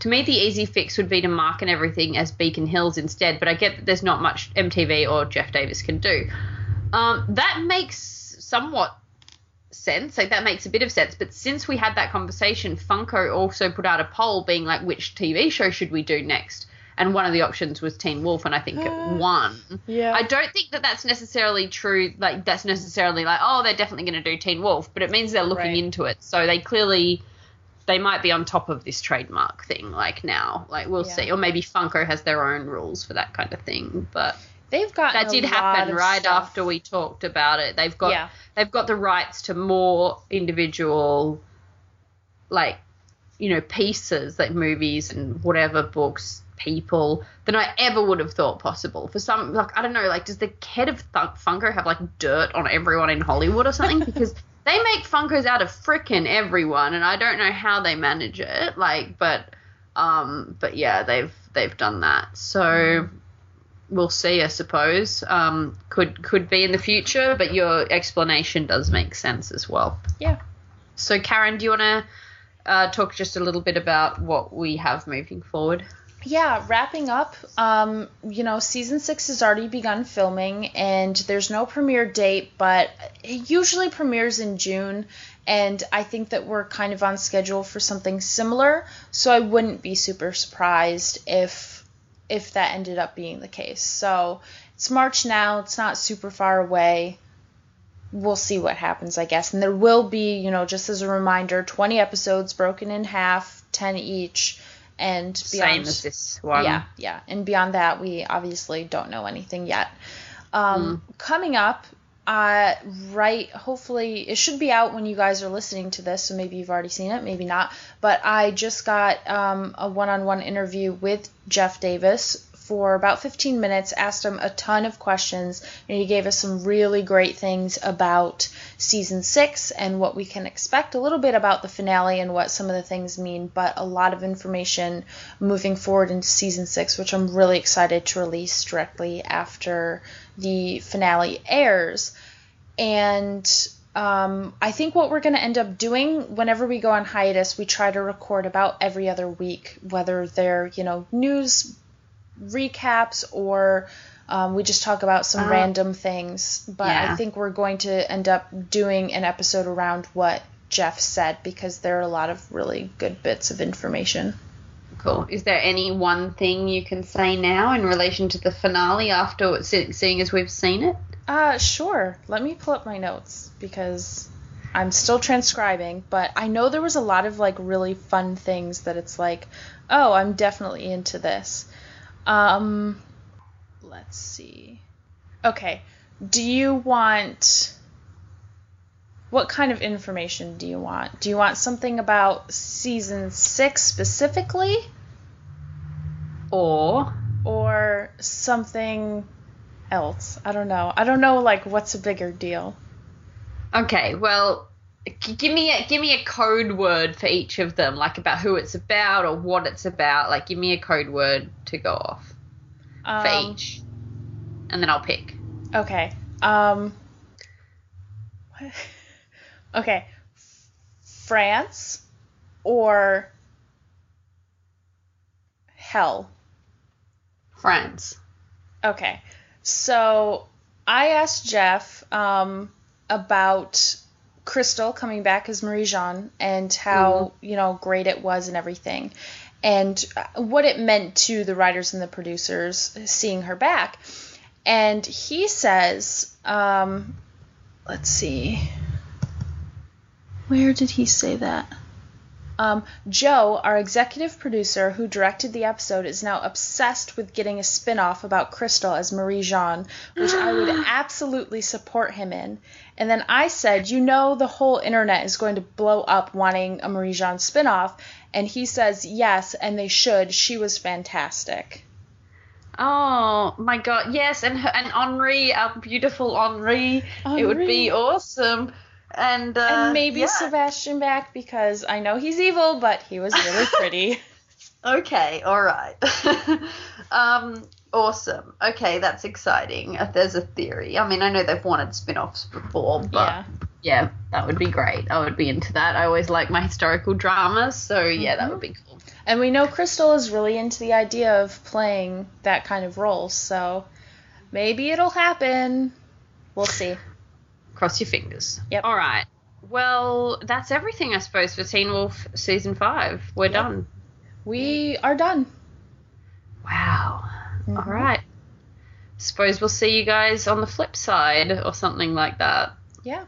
To me, the easy fix would be to market everything as Beacon Hills instead, but I get that there's not much MTV or Jeff Davis can do. Um, that makes somewhat sense. Like that makes a bit of sense. But since we had that conversation, Funko also put out a poll being like, which TV show should we do next? And one of the options was Teen Wolf, and I think it won. Yeah. I don't think that that's necessarily true. Like that's necessarily like, oh, they're definitely going to do Teen Wolf, but it means they're looking Right. into it. So they clearly they might be on top of this trademark thing. Like now, like we'll Yeah. see, or maybe Funko has their own rules for that kind of thing. But They've got that did happen right after we talked about it. They've got Yeah. they've got the rights to more individual like you know pieces like movies and whatever books people than I ever would have thought possible. For some like I don't know like does the head of Thunk Funko have like dirt on everyone in Hollywood or something because they make Funkos out of frickin' everyone and I don't know how they manage it like but um but yeah they've they've done that. So we'll see, I suppose. Um, could could be in the future, but your explanation does make sense as well. Yeah. So, Karen, do you want to uh, talk just a little bit about what we have moving forward? Yeah, wrapping up. Um, you know, season six has already begun filming, and there's no premiere date, but it usually premieres in June. And I think that we're kind of on schedule for something similar, so I wouldn't be super surprised if if that ended up being the case. So it's March now; it's not super far away. We'll see what happens, I guess. And there will be, you know, just as a reminder, 20 episodes broken in half, 10 each, and beyond. Same as this one. Yeah, yeah. And beyond that, we obviously don't know anything yet. Um, Hmm. Coming up, uh, right, hopefully, it should be out when you guys are listening to this, so maybe you've already seen it, maybe not. But I just got um, a one on one interview with Jeff Davis for about 15 minutes, asked him a ton of questions, and he gave us some really great things about season six and what we can expect, a little bit about the finale and what some of the things mean, but a lot of information moving forward into season six, which I'm really excited to release directly after the finale airs. And um, I think what we're going to end up doing whenever we go on hiatus, we try to record about every other week, whether they're, you know, news recaps or um, we just talk about some Uh, random things. But I think we're going to end up doing an episode around what Jeff said because there are a lot of really good bits of information. Cool. Is there any one thing you can say now in relation to the finale after seeing as we've seen it? Uh, sure. Let me pull up my notes because I'm still transcribing, but I know there was a lot of like really fun things that it's like, oh, I'm definitely into this. Um, let's see. Okay. Do you want what kind of information do you want? Do you want something about season 6 specifically Or or something else? I don't know. I don't know like what's a bigger deal. okay, well, give me a give me a code word for each of them, like about who it's about or what it's about. Like, give me a code word to go off for Um, each, and then I'll pick. Okay. Um. Okay. France or hell. France. Okay. So I asked Jeff um, about Crystal coming back as Marie-Jeanne and how you know great it was and everything, and uh, what it meant to the writers and the producers seeing her back. And he says, um, let's see, where did he say that? Um, Joe, our executive producer who directed the episode, is now obsessed with getting a spin off about Crystal as Marie-Jeanne, which I would absolutely support him in. And then I said, You know, the whole internet is going to blow up wanting a Marie-Jeanne spin off. And he says, Yes, and they should. She was fantastic. Oh my god, yes, and her, and Henri, our beautiful Henri, it would be awesome. And, uh, and maybe yeah. Sebastian back because I know he's evil, but he was really pretty. Okay, all right. um, awesome. Okay, that's exciting. If there's a theory, I mean, I know they've wanted spin-offs before, but yeah. yeah, that would be great. I would be into that. I always like my historical dramas, so yeah, that would be cool. And we know Crystal is really into the idea of playing that kind of role, so maybe it'll happen. We'll see. Cross your fingers. Yep. All right. Well, that's everything, I suppose, for Teen Wolf season five. We're done. We are done. Wow. Mm-hmm. All right. Suppose we'll see you guys on the flip side or something like that. Yeah.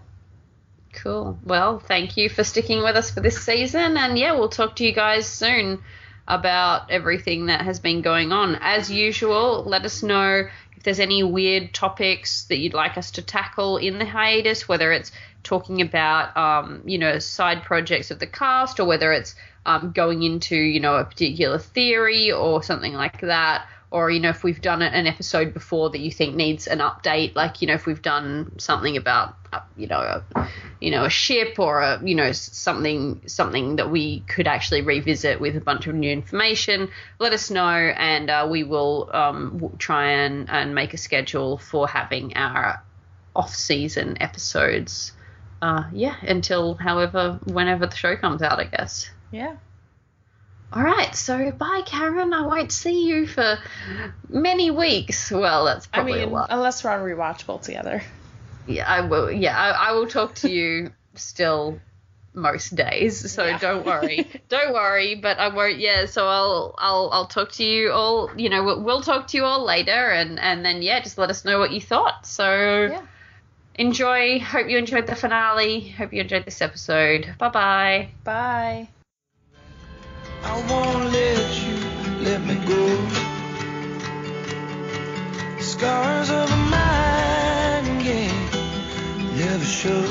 Cool. Well, thank you for sticking with us for this season. And yeah, we'll talk to you guys soon about everything that has been going on. As usual, let us know if there's any weird topics that you'd like us to tackle in the hiatus, whether it's talking about, um, you know, side projects of the cast or whether it's um, going into, you know, a particular theory or something like that. Or, you know, if we've done an episode before that you think needs an update, like, you know, if we've done something about, uh, you know, a, you know, a ship or a, you know, something, something that we could actually revisit with a bunch of new information, let us know and uh, we will um, try and, and make a schedule for having our off-season episodes. Uh, yeah, until however, whenever the show comes out, I guess. Yeah. All right, so bye, Karen. I won't see you for many weeks. Well, that's I probably mean, a lot. unless we're on rewatchable together. Yeah, I will. Yeah, I, I will talk to you still most days. So Yeah. don't worry, don't worry. But I won't. Yeah, so I'll I'll I'll talk to you all. You know, we'll, we'll talk to you all later, and and then yeah, just let us know what you thought. So Yeah. enjoy. Hope you enjoyed the finale. Hope you enjoyed this episode. Bye bye bye. I won't let you let me go. Scars of a mind game never show.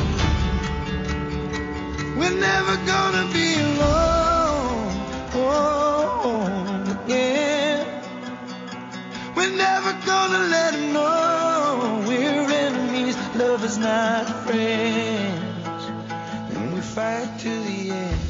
We're never gonna be alone. Oh, yeah. We're never gonna let know we're enemies, lovers, not friends. And we fight to the end.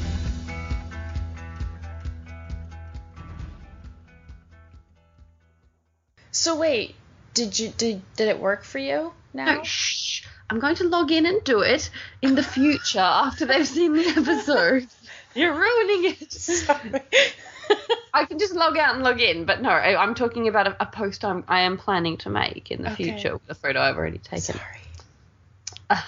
So wait, did you did did it work for you now? No, shh. I'm going to log in and do it in the future after they've seen the episode. You're ruining it. Sorry. I can just log out and log in, but no, I- I'm talking about a, a post I'm, I am planning to make in the Okay. future with a photo I've already taken. Sorry. Ah,